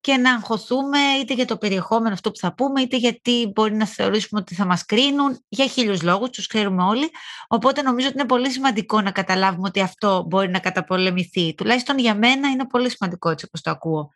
Speaker 3: και να αγχωθούμε είτε για το περιεχόμενο αυτό που θα πούμε, είτε γιατί μπορεί να θεωρήσουμε ότι θα μας κρίνουν, για χίλιους λόγους, τους ξέρουμε όλοι. Οπότε νομίζω ότι είναι πολύ σημαντικό να καταλάβουμε ότι αυτό μπορεί να καταπολεμηθεί. Τουλάχιστον για μένα είναι πολύ σημαντικό έτσι όπως το ακούω.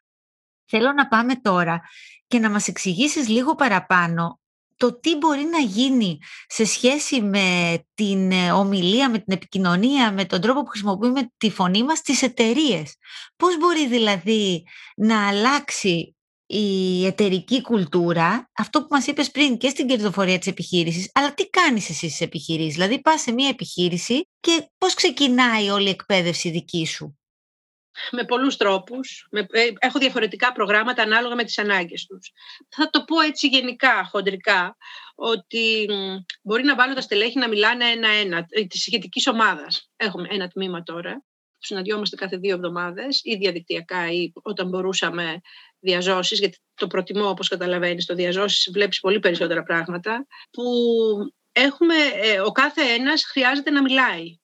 Speaker 3: Θέλω να πάμε τώρα και να μας εξηγήσεις λίγο παραπάνω το τι μπορεί να γίνει σε σχέση με την ε, ομιλία, με την επικοινωνία, με τον τρόπο που χρησιμοποιούμε τη φωνή μας στις εταιρείες. Πώς μπορεί δηλαδή να αλλάξει η εταιρική κουλτούρα, αυτό που μας είπες πριν και στην κερδοφορία της επιχείρησης, αλλά τι κάνεις εσύ στις επιχειρήσεις, δηλαδή πας σε μια επιχείρηση και πώς ξεκινάει όλη η εκπαίδευση δική σου;
Speaker 2: Με πολλούς τρόπους. Με, ε, έχω διαφορετικά προγράμματα ανάλογα με τις ανάγκες τους. Θα το πω έτσι γενικά, χοντρικά, ότι μπορεί να βάλω τα στελέχη να μιλάνε ένα-ένα ε, της ηγετικής ομάδας. Έχουμε ένα τμήμα τώρα. Συναντιόμαστε κάθε δύο εβδομάδες ή διαδικτυακά ή όταν μπορούσαμε διαζώσεις, γιατί το προτιμώ όπως καταλαβαίνεις το διαζώσεις, βλέπεις πολύ περισσότερα πράγματα, που έχουμε, ε, ο κάθε ένας χρειάζεται να μιλάει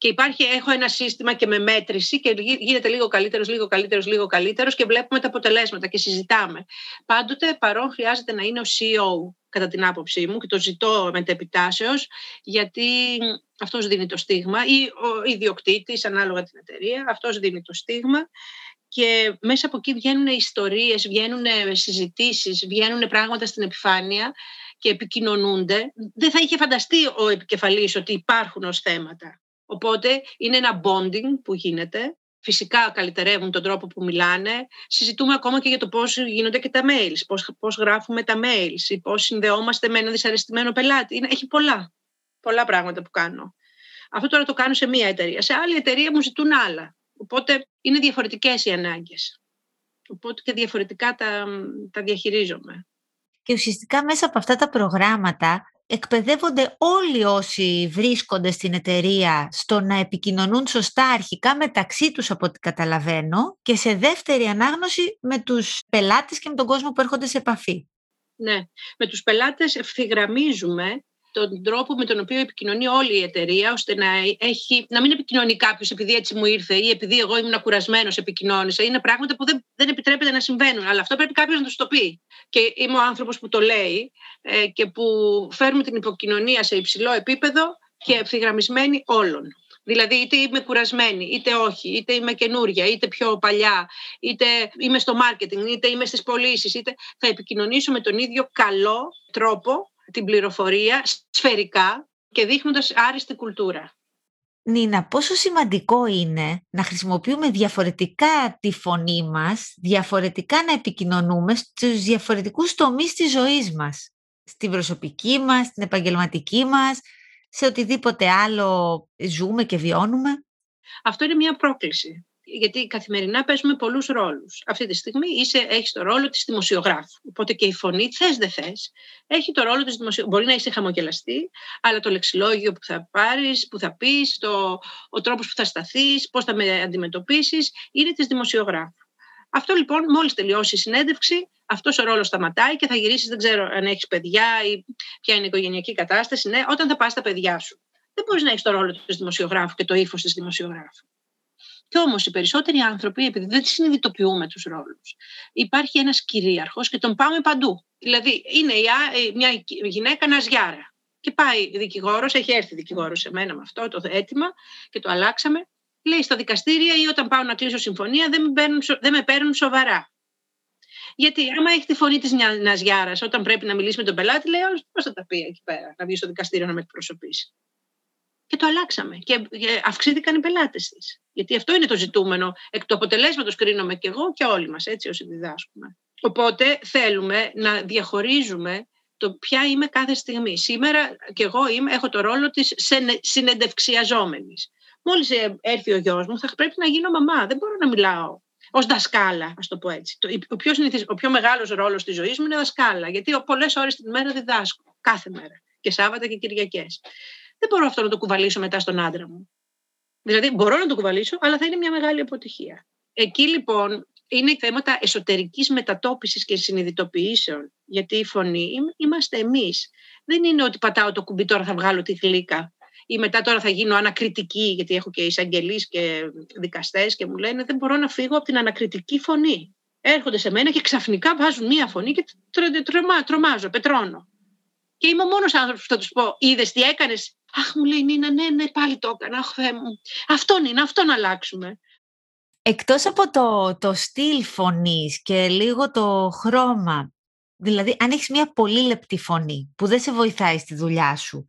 Speaker 2: και υπάρχει, έχω ένα σύστημα και με μέτρηση και γίνεται λίγο καλύτερος, λίγο καλύτερος, λίγο καλύτερος και βλέπουμε τα αποτελέσματα και συζητάμε. Πάντοτε παρόν χρειάζεται να είναι ο CEO κατά την άποψή μου και το ζητώ μετεπιτάσεως γιατί αυτός δίνει το στίγμα ή ο ιδιοκτήτης ανάλογα την εταιρεία, αυτός δίνει το στίγμα και μέσα από εκεί βγαίνουν ιστορίες, βγαίνουν συζητήσεις, βγαίνουν πράγματα στην επιφάνεια και επικοινωνούνται. Δεν θα είχε φανταστεί ο επικεφαλής ότι υπάρχουν ως θέματα. Οπότε είναι ένα bonding που γίνεται. Φυσικά καλυτερεύουν τον τρόπο που μιλάνε. Συζητούμε ακόμα και για το πώς γίνονται και τα mails, πώς, πώς γράφουμε τα mails ή πώς συνδεόμαστε με ένα δυσαρεστημένο πελάτη. Είναι, έχει πολλά, πολλά πράγματα που κάνω. Αυτό τώρα το κάνω σε μία εταιρεία. Σε άλλη εταιρεία μου ζητούν άλλα. Οπότε είναι διαφορετικές οι ανάγκες. Οπότε και διαφορετικά τα, τα διαχειρίζομαι.
Speaker 3: Και ουσιαστικά μέσα από αυτά τα προγράμματα εκπαιδεύονται όλοι όσοι βρίσκονται στην εταιρεία στο να επικοινωνούν σωστά αρχικά μεταξύ τους από ό,τι καταλαβαίνω και σε δεύτερη ανάγνωση με τους πελάτες και με τον κόσμο που έρχονται σε επαφή.
Speaker 2: Ναι, με τους πελάτες ευθυγραμμίζουμε τον τρόπο με τον οποίο επικοινωνεί όλη η εταιρεία, ώστε να, έχει, να μην επικοινωνεί κάποιος επειδή έτσι μου ήρθε ή επειδή εγώ ήμουν κουρασμένος, επικοινώνησα. Είναι πράγματα που δεν, δεν επιτρέπεται να συμβαίνουν. Αλλά αυτό πρέπει κάποιος να τους το πει. Και είμαι ο άνθρωπος που το λέει ε, και που φέρνουμε την υποκοινωνία σε υψηλό επίπεδο και ευθυγραμμισμένη όλων. Δηλαδή, είτε είμαι κουρασμένη, είτε όχι, είτε είμαι καινούρια, είτε πιο παλιά, είτε είμαι στο μάρκετινγκ, είτε είμαι στις πωλήσεις, είτε θα επικοινωνήσω με τον ίδιο καλό τρόπο την πληροφορία σφαιρικά και δείχνοντας άριστη κουλτούρα.
Speaker 3: Νίνα, πόσο σημαντικό είναι να χρησιμοποιούμε διαφορετικά τη φωνή μας, διαφορετικά να επικοινωνούμε στους διαφορετικούς τομείς της ζωής μας. Στην προσωπική μας, στην επαγγελματική μας, σε οτιδήποτε άλλο ζούμε και βιώνουμε.
Speaker 2: Αυτό είναι μια πρόκληση. Γιατί καθημερινά παίζουμε πολλούς ρόλους. Αυτή τη στιγμή είσαι, έχεις το ρόλο της δημοσιογράφου. Οπότε και η φωνή, θες δεν θες, έχει το ρόλο της δημοσιογράφου. Μπορεί να είσαι χαμογελαστή, αλλά το λεξιλόγιο που θα πάρεις, που θα πεις, το, ο τρόπος που θα σταθείς, πώς θα με αντιμετωπίσεις, είναι της δημοσιογράφου. Αυτό λοιπόν, μόλις τελειώσει η συνέντευξη, αυτός ο ρόλος σταματάει και θα γυρίσεις, δεν ξέρω αν έχεις παιδιά ή ποια είναι η οικογενειακή κατάσταση, ναι, όταν θα πας τα παιδιά σου. Δεν μπορείς να έχεις το ρόλο του δημοσιογράφου και το ύφος της δημοσιογράφου. Και όμως οι περισσότεροι άνθρωποι, επειδή δεν συνειδητοποιούμε τους ρόλους, υπάρχει ένας κυρίαρχος και τον πάμε παντού. Δηλαδή, είναι μια γυναίκα ναζιάρα. Και πάει δικηγόρος, έχει έρθει δικηγόρος σε μένα με αυτό το αίτημα και το αλλάξαμε. Λέει στα δικαστήρια ή όταν πάω να κλείσω συμφωνία δεν με παίρνουν, δεν με παίρνουν σοβαρά. Γιατί άμα έχει τη φωνή της Ναζιάρα, όταν πρέπει να μιλήσει με τον πελάτη, λέει: Πώς θα τα πει εκεί πέρα, να βγει στο δικαστήριο να με εκπροσωπήσει και το αλλάξαμε. Και αυξήθηκαν οι πελάτες της. Γιατί αυτό είναι το ζητούμενο. Εκ του αποτελέσματος κρίνομαι και εγώ και όλοι μας, έτσι όσοι διδάσκουμε. Οπότε θέλουμε να διαχωρίζουμε το ποια είμαι κάθε στιγμή. Σήμερα και εγώ είμαι, έχω το ρόλο της συνεντευξιαζόμενης. Μόλις ε, έρθει ο γιος μου θα πρέπει να γίνω μαμά. Δεν μπορώ να μιλάω ως δασκάλα, ας το πω έτσι. Ο πιο, ο πιο μεγάλος ρόλος της ζωής μου είναι δασκάλα, γιατί πολλές ώρες την μέρα διδάσκω, κάθε μέρα, και Σάββατα και Κυριακές δεν μπορώ αυτό να το κουβαλήσω μετά στον άντρα μου. Δηλαδή, μπορώ να το κουβαλήσω, αλλά θα είναι μια μεγάλη αποτυχία. Εκεί λοιπόν είναι θέματα εσωτερικής μετατόπισης και συνειδητοποιήσεων. Γιατί η φωνή είμαστε εμείς. Δεν είναι ότι πατάω το κουμπί τώρα θα βγάλω τη γλύκα ή μετά τώρα θα γίνω ανακριτική, γιατί έχω και εισαγγελείς και δικαστές και μου λένε δεν μπορώ να φύγω από την ανακριτική φωνή. Έρχονται σε μένα και ξαφνικά βάζουν μία φωνή και τρομάζω, πετρώνω. Και είμαι ο μόνος άνθρωπος που θα τους πω: Είδες τι έκανες. Αχ, μου λέει Νίνα, ναι, ναι, πάλι το έκανα. Αχ, Θεέ μου. Αυτό είναι, αυτό να αλλάξουμε.
Speaker 3: Εκτός από το, το στυλ φωνής και λίγο το χρώμα, δηλαδή αν έχεις μια πολύ λεπτή φωνή που δεν σε βοηθάει στη δουλειά σου,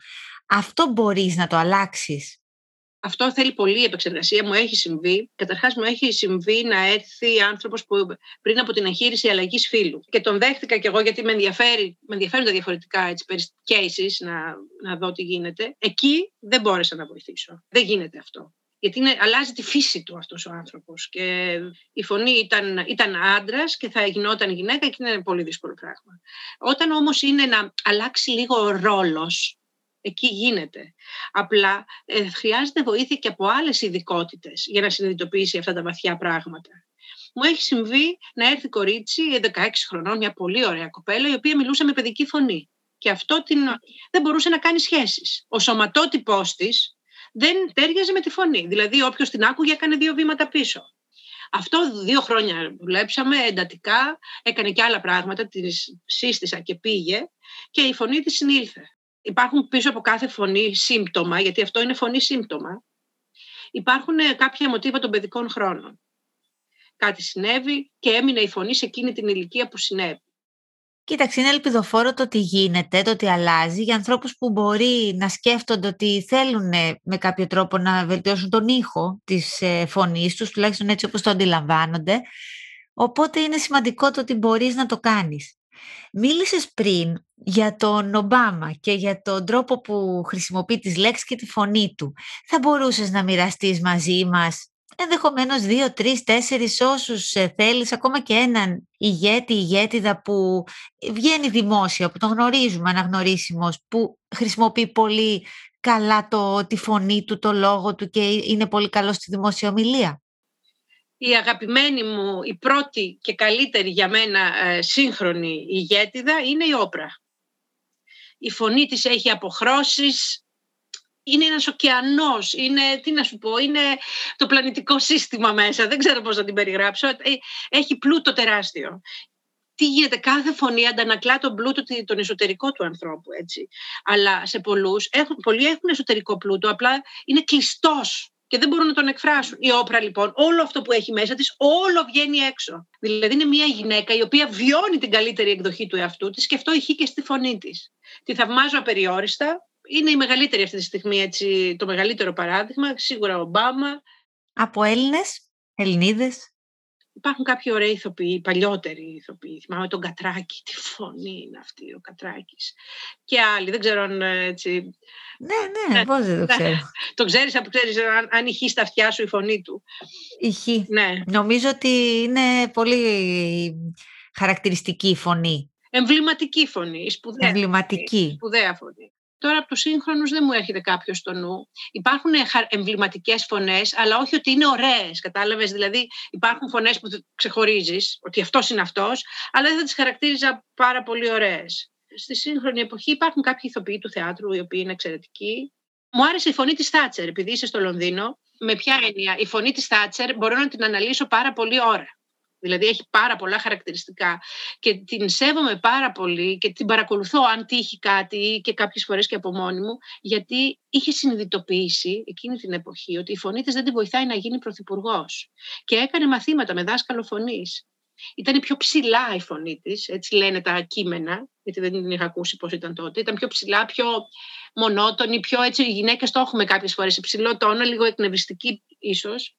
Speaker 3: αυτό μπορείς να το αλλάξεις.
Speaker 2: Αυτό θέλει πολλή επεξεργασία. Μου έχει συμβεί. Καταρχάς, μου έχει συμβεί να έρθει άνθρωπος που πριν από την εγχείρηση αλλαγής φίλου. Και τον δέχτηκα κι εγώ γιατί με, ενδιαφέρει, με ενδιαφέρουν τα διαφορετικά έτσι, cases να, να δω τι γίνεται. Εκεί δεν μπόρεσα να βοηθήσω. Δεν γίνεται αυτό. Γιατί είναι, αλλάζει τη φύση του αυτός ο άνθρωπος. Και η φωνή ήταν, ήταν άντρας και θα γινόταν γυναίκα και είναι πολύ δύσκολο πράγμα. Όταν όμως είναι να αλλάξει λίγο ο ρόλος εκεί γίνεται. Απλά ε, χρειάζεται βοήθεια και από άλλες ειδικότητες για να συνειδητοποιήσει αυτά τα βαθιά πράγματα. Μου έχει συμβεί να έρθει κορίτσι 16 χρονών, μια πολύ ωραία κοπέλα, η οποία μιλούσε με παιδική φωνή. Και αυτό την... δεν μπορούσε να κάνει σχέσεις. Ο σωματότυπός της δεν τέριαζε με τη φωνή. Δηλαδή όποιος την άκουγε έκανε δύο βήματα πίσω. Αυτό δύο χρόνια δουλέψαμε εντατικά, έκανε και άλλα πράγματα, της σύστησα και πήγε και η φωνή της συνήλθε υπάρχουν πίσω από κάθε φωνή σύμπτωμα, γιατί αυτό είναι φωνή σύμπτωμα, υπάρχουν ε, κάποια μοτίβα των παιδικών χρόνων. Κάτι συνέβη και έμεινε η φωνή σε εκείνη την ηλικία που συνέβη.
Speaker 3: Κοίταξε, είναι ελπιδοφόρο το ότι γίνεται, το ότι αλλάζει για ανθρώπους που μπορεί να σκέφτονται ότι θέλουν ε, με κάποιο τρόπο να βελτιώσουν τον ήχο της ε, φωνής τους, τουλάχιστον έτσι όπως το αντιλαμβάνονται. Οπότε είναι σημαντικό το ότι μπορείς να το κάνεις. Μίλησες πριν για τον Ομπάμα και για τον τρόπο που χρησιμοποιεί τις λέξεις και τη φωνή του. Θα μπορούσες να μοιραστείς μαζί μας ενδεχομένως δύο, τρεις, τέσσερις όσους ε, θέλεις, ακόμα και έναν ηγέτη, ηγέτιδα που βγαίνει δημόσια, που τον γνωρίζουμε αναγνωρίσιμος, που χρησιμοποιεί πολύ καλά το, τη φωνή του, το λόγο του και είναι πολύ καλός στη δημόσια ομιλία
Speaker 2: η αγαπημένη μου, η πρώτη και καλύτερη για μένα ε, σύγχρονη ηγέτιδα είναι η Όπρα. Η φωνή της έχει αποχρώσεις, είναι ένας ωκεανός, είναι, τι να σου πω, είναι το πλανητικό σύστημα μέσα, δεν ξέρω πώς να την περιγράψω, ε, έχει πλούτο τεράστιο. Τι γίνεται, κάθε φωνή αντανακλά τον πλούτο, τον εσωτερικό του ανθρώπου, έτσι. Αλλά σε πολλούς, έχουν, πολλοί έχουν εσωτερικό πλούτο, απλά είναι κλειστός και δεν μπορούν να τον εκφράσουν. Η όπρα λοιπόν, όλο αυτό που έχει μέσα της, όλο βγαίνει έξω. Δηλαδή είναι μια γυναίκα η οποία βιώνει την καλύτερη εκδοχή του εαυτού της και αυτό έχει και στη φωνή της. Τη θαυμάζω απεριόριστα. Είναι η μεγαλύτερη αυτή τη στιγμή, έτσι, το μεγαλύτερο παράδειγμα. Σίγουρα ο Ομπάμα.
Speaker 3: Από Έλληνες, Ελληνίδες.
Speaker 2: Υπάρχουν κάποιοι ωραίοι ηθοποιοί, παλιότεροι ηθοποιοί. Θυμάμαι τον Κατράκη, τι φωνή είναι αυτή ο Κατράκης. Και άλλοι, δεν ξέρω αν έτσι...
Speaker 3: Ναι, ναι, ναι πώς δεν το ξέρω.
Speaker 2: το ξέρεις, αν, ξέρεις αν, αν ηχείς στα αυτιά σου η φωνή του.
Speaker 3: Ηχεί.
Speaker 2: Ναι.
Speaker 3: Νομίζω ότι είναι πολύ χαρακτηριστική η φωνή.
Speaker 2: Εμβληματική φωνή, σπουδαία,
Speaker 3: Εμβληματική.
Speaker 2: σπουδαία φωνή. Τώρα από τους σύγχρονους δεν μου έρχεται κάποιος στο νου. Υπάρχουν εμβληματικές φωνές, αλλά όχι ότι είναι ωραίες. Κατάλαβες; Δηλαδή, υπάρχουν φωνές που ξεχωρίζεις ότι αυτός είναι αυτός, αλλά δεν θα τις χαρακτήριζα πάρα πολύ ωραίες. Στη σύγχρονη εποχή υπάρχουν κάποιοι ηθοποιοί του θεάτρου οι οποίοι είναι εξαιρετικοί. Μου άρεσε η φωνή της Θάτσερ, επειδή είσαι στο Λονδίνο. Με ποια έννοια, η φωνή της Θάτσερ μπορώ να την αναλύσω πάρα πολύ ώρα. Δηλαδή έχει πάρα πολλά χαρακτηριστικά και την σέβομαι πάρα πολύ και την παρακολουθώ αν τύχει κάτι και κάποιες φορές και από μόνη μου γιατί είχε συνειδητοποιήσει εκείνη την εποχή ότι η φωνή της δεν τη βοηθάει να γίνει πρωθυπουργός. και έκανε μαθήματα με δάσκαλο φωνής. Ήταν πιο ψηλά η φωνή της, έτσι λένε τα κείμενα, γιατί δεν την είχα ακούσει πώς ήταν τότε. Ήταν πιο ψηλά, πιο μονότονη, πιο έτσι. Οι γυναίκες το έχουμε κάποιες φορές σε ψηλό τόνο, λίγο εκνευριστική ίσως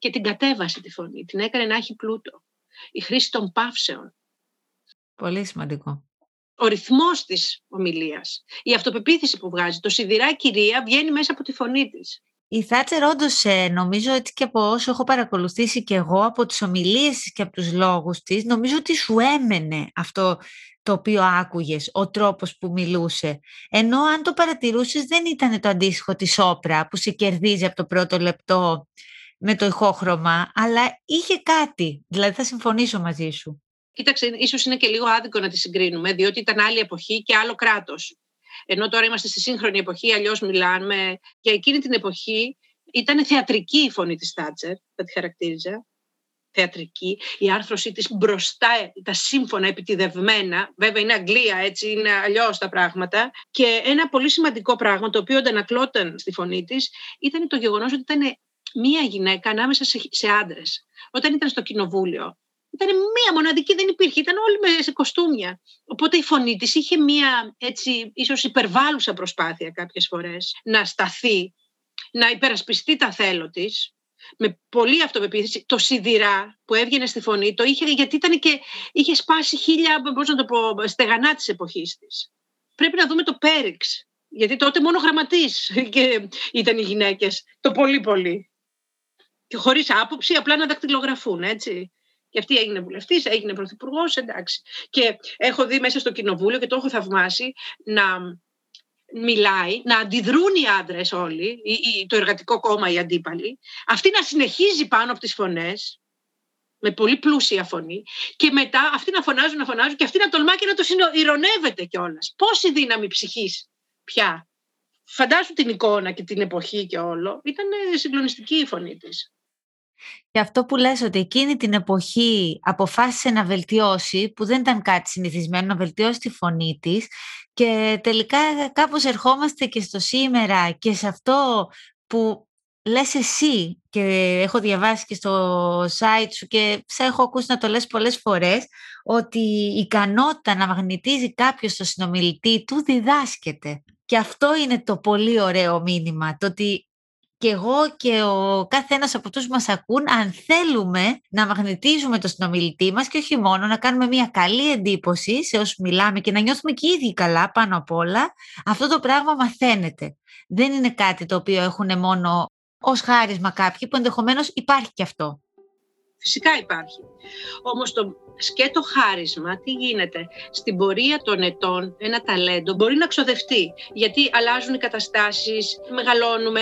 Speaker 2: και την κατέβασε τη φωνή. Την έκανε να έχει πλούτο. Η χρήση των παύσεων.
Speaker 3: Πολύ σημαντικό.
Speaker 2: Ο ρυθμός της ομιλίας. Η αυτοπεποίθηση που βγάζει. Το σιδηρά κυρία βγαίνει μέσα από τη φωνή της.
Speaker 3: Η Θάτσερ όντως ε, νομίζω ότι και από όσο έχω παρακολουθήσει και εγώ από τις ομιλίες της και από τους λόγους της, νομίζω ότι σου έμενε αυτό το οποίο άκουγες, ο τρόπος που μιλούσε. Ενώ αν το παρατηρούσες δεν ήταν το αντίστοιχο της όπρα που σε κερδίζει από το πρώτο λεπτό με το ηχόχρωμα, αλλά είχε κάτι. Δηλαδή θα συμφωνήσω μαζί σου.
Speaker 2: Κοίταξε, ίσως είναι και λίγο άδικο να τη συγκρίνουμε, διότι ήταν άλλη εποχή και άλλο κράτος. Ενώ τώρα είμαστε στη σύγχρονη εποχή, αλλιώς μιλάμε. Για εκείνη την εποχή ήταν θεατρική η φωνή της Τάτσερ, θα τη χαρακτήριζα. Θεατρική. Η άρθρωσή της μπροστά, τα σύμφωνα επιτιδευμένα. Βέβαια είναι Αγγλία, έτσι είναι αλλιώς τα πράγματα. Και ένα πολύ σημαντικό πράγμα, το οποίο αντανακλώταν στη φωνή της, ήταν το γεγονός ότι ήταν μία γυναίκα ανάμεσα σε, σε άντρες. Όταν ήταν στο κοινοβούλιο, ήταν μία μοναδική, δεν υπήρχε, ήταν όλοι με, σε κοστούμια. Οπότε η φωνή της είχε μία έτσι ίσως υπερβάλλουσα προσπάθεια κάποιες φορές να σταθεί, να υπερασπιστεί τα θέλω της, με πολύ αυτοπεποίθηση, το σιδηρά που έβγαινε στη φωνή, το είχε γιατί ήταν και, είχε σπάσει χίλια, πώς να το πω, στεγανά της εποχής της. Πρέπει να δούμε το Πέριξ, γιατί τότε μόνο γραμματείς και ήταν οι γυναίκες, το πολύ πολύ και χωρίς άποψη, απλά να δακτυλογραφούν, έτσι. Και αυτή έγινε βουλευτής, έγινε πρωθυπουργός, εντάξει. Και έχω δει μέσα στο κοινοβούλιο και το έχω θαυμάσει να μιλάει, να αντιδρούν οι άντρες όλοι, το εργατικό κόμμα, οι αντίπαλοι, αυτή να συνεχίζει πάνω από τις φωνές, με πολύ πλούσια φωνή, και μετά αυτοί να φωνάζουν, να φωνάζουν, και αυτή να τολμά και να το ηρωνεύεται κιόλας. Πόση δύναμη ψυχής πια. Φαντάσου την εικόνα και την εποχή και όλο. Ήταν συγκλονιστική η φωνή της.
Speaker 3: Και αυτό που λες ότι εκείνη την εποχή αποφάσισε να βελτιώσει, που δεν ήταν κάτι συνηθισμένο, να βελτιώσει τη φωνή της και τελικά κάπως ερχόμαστε και στο σήμερα και σε αυτό που λες εσύ και έχω διαβάσει και στο site σου και σε έχω ακούσει να το λες πολλές φορές ότι η ικανότητα να μαγνητίζει κάποιος το συνομιλητή του διδάσκεται. Και αυτό είναι το πολύ ωραίο μήνυμα, το ότι και εγώ και ο κάθε ένας από αυτούς που μας ακούν, αν θέλουμε να μαγνητίζουμε το συνομιλητή μας και όχι μόνο να κάνουμε μια καλή εντύπωση σε όσους μιλάμε και να νιώθουμε και οι ίδιοι καλά πάνω απ' όλα, αυτό το πράγμα μαθαίνεται. Δεν είναι κάτι το οποίο έχουν μόνο ως χάρισμα κάποιοι που ενδεχομένως υπάρχει και αυτό.
Speaker 2: Φυσικά υπάρχει. Όμως το σκέτο χάρισμα, τι γίνεται; Στην πορεία των ετών ένα ταλέντο μπορεί να ξοδευτεί. Γιατί αλλάζουν οι καταστάσεις, μεγαλώνουμε.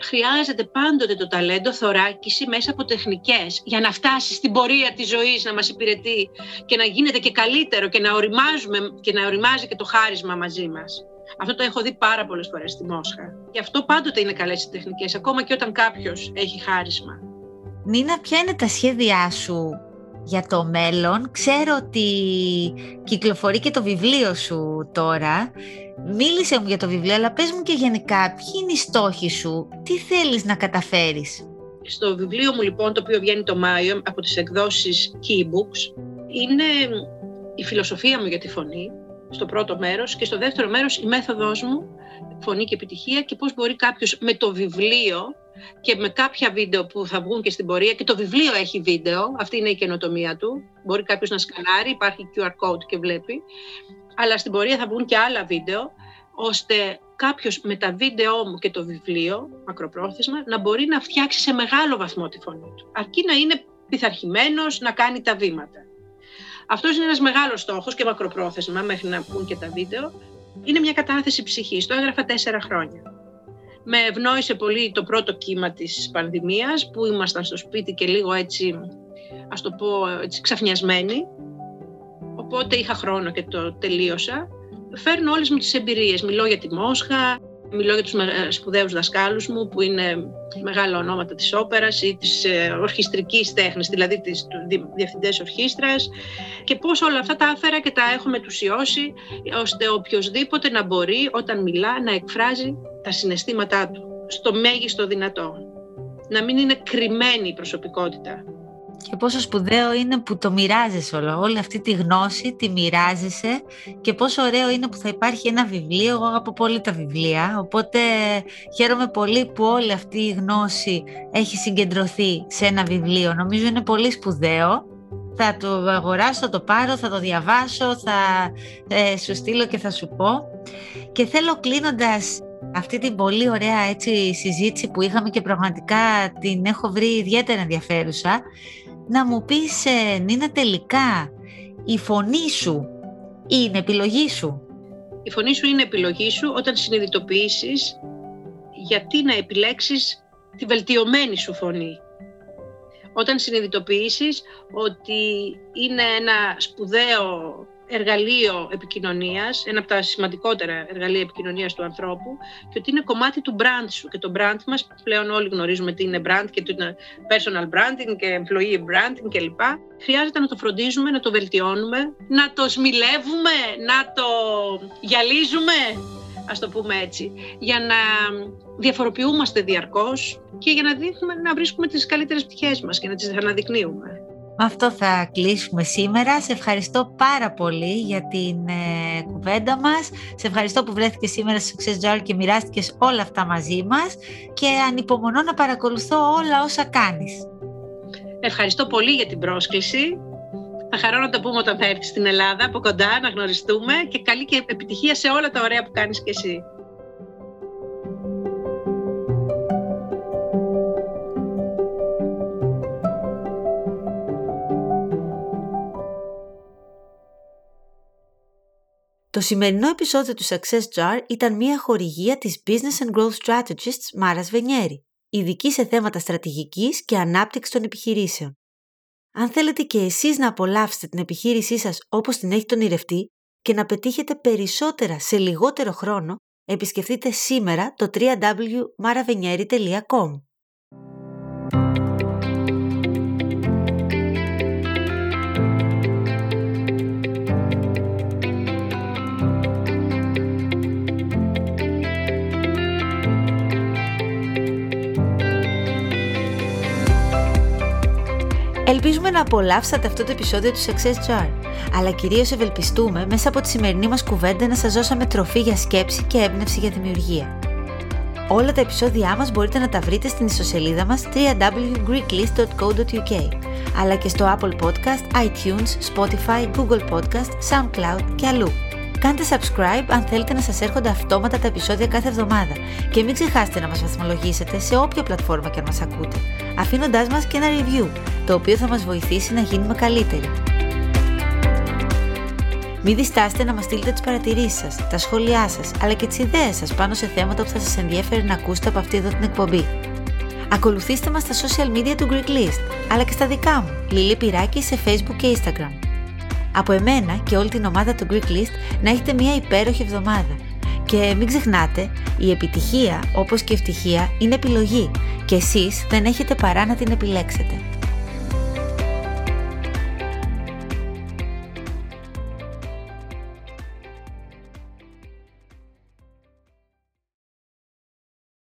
Speaker 2: Χρειάζεται πάντοτε το ταλέντο θωράκιση μέσα από τεχνικές για να φτάσει στην πορεία της ζωής να μας υπηρετεί και να γίνεται και καλύτερο και να οριμάζουμε και να οριμάζει και το χάρισμα μαζί μας. Αυτό το έχω δει πάρα πολλές φορές στη Μόσχα. Γι' αυτό πάντοτε είναι καλές οι τεχνικές, ακόμα και όταν κάποιος έχει χάρισμα.
Speaker 3: Νίνα, ποια είναι τα σχέδιά σου για το μέλλον; Ξέρω ότι κυκλοφορεί και το βιβλίο σου τώρα. Μίλησε μου για το βιβλίο, αλλά πες μου και γενικά ποιοι είναι οι στόχοι σου, τι θέλεις να καταφέρεις;
Speaker 2: Στο βιβλίο μου λοιπόν, το οποίο βγαίνει το Μάιο από τις εκδόσεις Keybooks, είναι η φιλοσοφία μου για τη φωνή, στο πρώτο μέρος και στο δεύτερο μέρος η μέθοδός μου, φωνή και επιτυχία και πώς μπορεί κάποιος με το βιβλίο και με κάποια βίντεο που θα βγουν και στην πορεία και το βιβλίο έχει βίντεο, αυτή είναι η καινοτομία του, μπορεί κάποιος να σκανάρει, υπάρχει QR code και βλέπει, αλλά στην πορεία θα βγουν και άλλα βίντεο, ώστε κάποιος με τα βίντεό μου και το βιβλίο, μακροπρόθεσμα, να μπορεί να φτιάξει σε μεγάλο βαθμό τη φωνή του. Αρκεί να είναι πειθαρχημένος, να κάνει τα βήματα. Αυτός είναι ένας μεγάλος στόχος και μακροπρόθεσμα, μέχρι να βγουν και τα βίντεο. Είναι μια κατάθεση ψυχής. Το έγραφα τέσσερα χρόνια. Με ευνόησε πολύ το πρώτο κύμα της πανδημίας, που ήμασταν στο σπίτι και λίγο έτσι, ας το πω, έτσι, ξαφνιασμένοι. Οπότε είχα χρόνο και το τελείωσα. Φέρνω όλες μου τις εμπειρίες. Μιλώ για τη Μόσχα, μιλώ για τους σπουδαίους δασκάλους μου που είναι μεγάλα ονόματα της όπερας ή της ε, ορχιστρικής τέχνης, δηλαδή της διευθυντές ορχήστρας και πώς όλα αυτά τα άφερα και τα έχω μετουσιώσει ώστε οποιοδήποτε να μπορεί όταν μιλά να εκφράζει τα συναισθήματά του στο μέγιστο δυνατό. Να μην είναι κρυμμένη η προσωπικότητα.
Speaker 3: Και πόσο σπουδαίο είναι που το μοιράζεσαι όλο, όλη αυτή τη γνώση τη μοιράζεσαι και πόσο ωραίο είναι που θα υπάρχει ένα βιβλίο, εγώ από πολύ τα βιβλία, οπότε χαίρομαι πολύ που όλη αυτή η γνώση έχει συγκεντρωθεί σε ένα βιβλίο. Νομίζω είναι πολύ σπουδαίο. Θα το αγοράσω, θα το πάρω, θα το διαβάσω, θα ε, σου στείλω και θα σου πω. Και θέλω κλείνοντας αυτή την πολύ ωραία έτσι, συζήτηση που είχαμε και πραγματικά την έχω βρει ιδιαίτερα ενδιαφέρουσα να μου πεις ε, Νίνα τελικά η φωνή σου είναι επιλογή σου;
Speaker 2: Η φωνή σου είναι επιλογή σου όταν συνειδητοποιήσεις γιατί να επιλέξεις τη βελτιωμένη σου φωνή. Όταν συνειδητοποιήσεις ότι είναι ένα σπουδαίο εργαλείο επικοινωνίας, ένα από τα σημαντικότερα εργαλεία επικοινωνίας του ανθρώπου και ότι είναι κομμάτι του brand σου και το brand μας πλέον όλοι γνωρίζουμε τι είναι brand και τι είναι personal branding και employee branding κλπ. Χρειάζεται να το φροντίζουμε, να το βελτιώνουμε, να το σμιλεύουμε, να το γυαλίζουμε, ας το πούμε έτσι, για να διαφοροποιούμαστε διαρκώς και για να, δείχνουμε, να βρίσκουμε τις καλύτερες πτυχές μας και να τις αναδεικνύουμε.
Speaker 3: Με αυτό θα κλείσουμε σήμερα. Σε ευχαριστώ πάρα πολύ για την ε, κουβέντα μας. Σε ευχαριστώ που βρέθηκε σήμερα στο Success Jar και μοιράστηκες όλα αυτά μαζί μας και ανυπομονώ να παρακολουθώ όλα όσα κάνεις.
Speaker 2: Ευχαριστώ πολύ για την πρόσκληση. Θα χαρώ να το πούμε όταν θα έρθεις στην Ελλάδα από κοντά, να γνωριστούμε και καλή και επιτυχία σε όλα τα ωραία που κάνεις και εσύ.
Speaker 3: Το σημερινό επεισόδιο του Success Jar ήταν μια χορηγία της Business and Growth Strategists Μάρας Βενιέρη, ειδική σε θέματα στρατηγικής και ανάπτυξης των επιχειρήσεων. Αν θέλετε και εσείς να απολαύσετε την επιχείρησή σας όπως την έχει τον ηρευτεί και να πετύχετε περισσότερα σε λιγότερο χρόνο, επισκεφτείτε σήμερα το www.maravenieri.com. Ελπίζουμε να απολαύσατε αυτό το επεισόδιο του Success Jar, αλλά κυρίως ευελπιστούμε μέσα από τη σημερινή μας κουβέντα να σας δώσαμε τροφή για σκέψη και έμπνευση για δημιουργία. Όλα τα επεισόδια μας μπορείτε να τα βρείτε στην ιστοσελίδα μας www.greeklist.co.uk αλλά και στο Apple Podcast, iTunes, Spotify, Google Podcast, SoundCloud και αλλού. Κάντε subscribe αν θέλετε να σας έρχονται αυτόματα τα επεισόδια κάθε εβδομάδα και μην ξεχάσετε να μας βαθμολογήσετε σε όποια πλατφόρμα και αν μας ακούτε, αφήνοντάς μας και ένα review, το οποίο θα μας βοηθήσει να γίνουμε καλύτεροι. Μην διστάσετε να μας στείλετε τις παρατηρήσεις σας, τα σχόλιά σας, αλλά και τις ιδέες σας πάνω σε θέματα που θα σας ενδιαφέρει να ακούσετε από αυτή εδώ την εκπομπή. Ακολουθήστε μας στα social media του Greek List, αλλά και στα δικά μου, Λίλη Πυράκη σε Facebook και Instagram. Από εμένα και όλη την ομάδα του Greek List να έχετε μια υπέροχη εβδομάδα. Και μην ξεχνάτε, η επιτυχία όπως και η ευτυχία είναι επιλογή και εσείς δεν έχετε παρά να την επιλέξετε.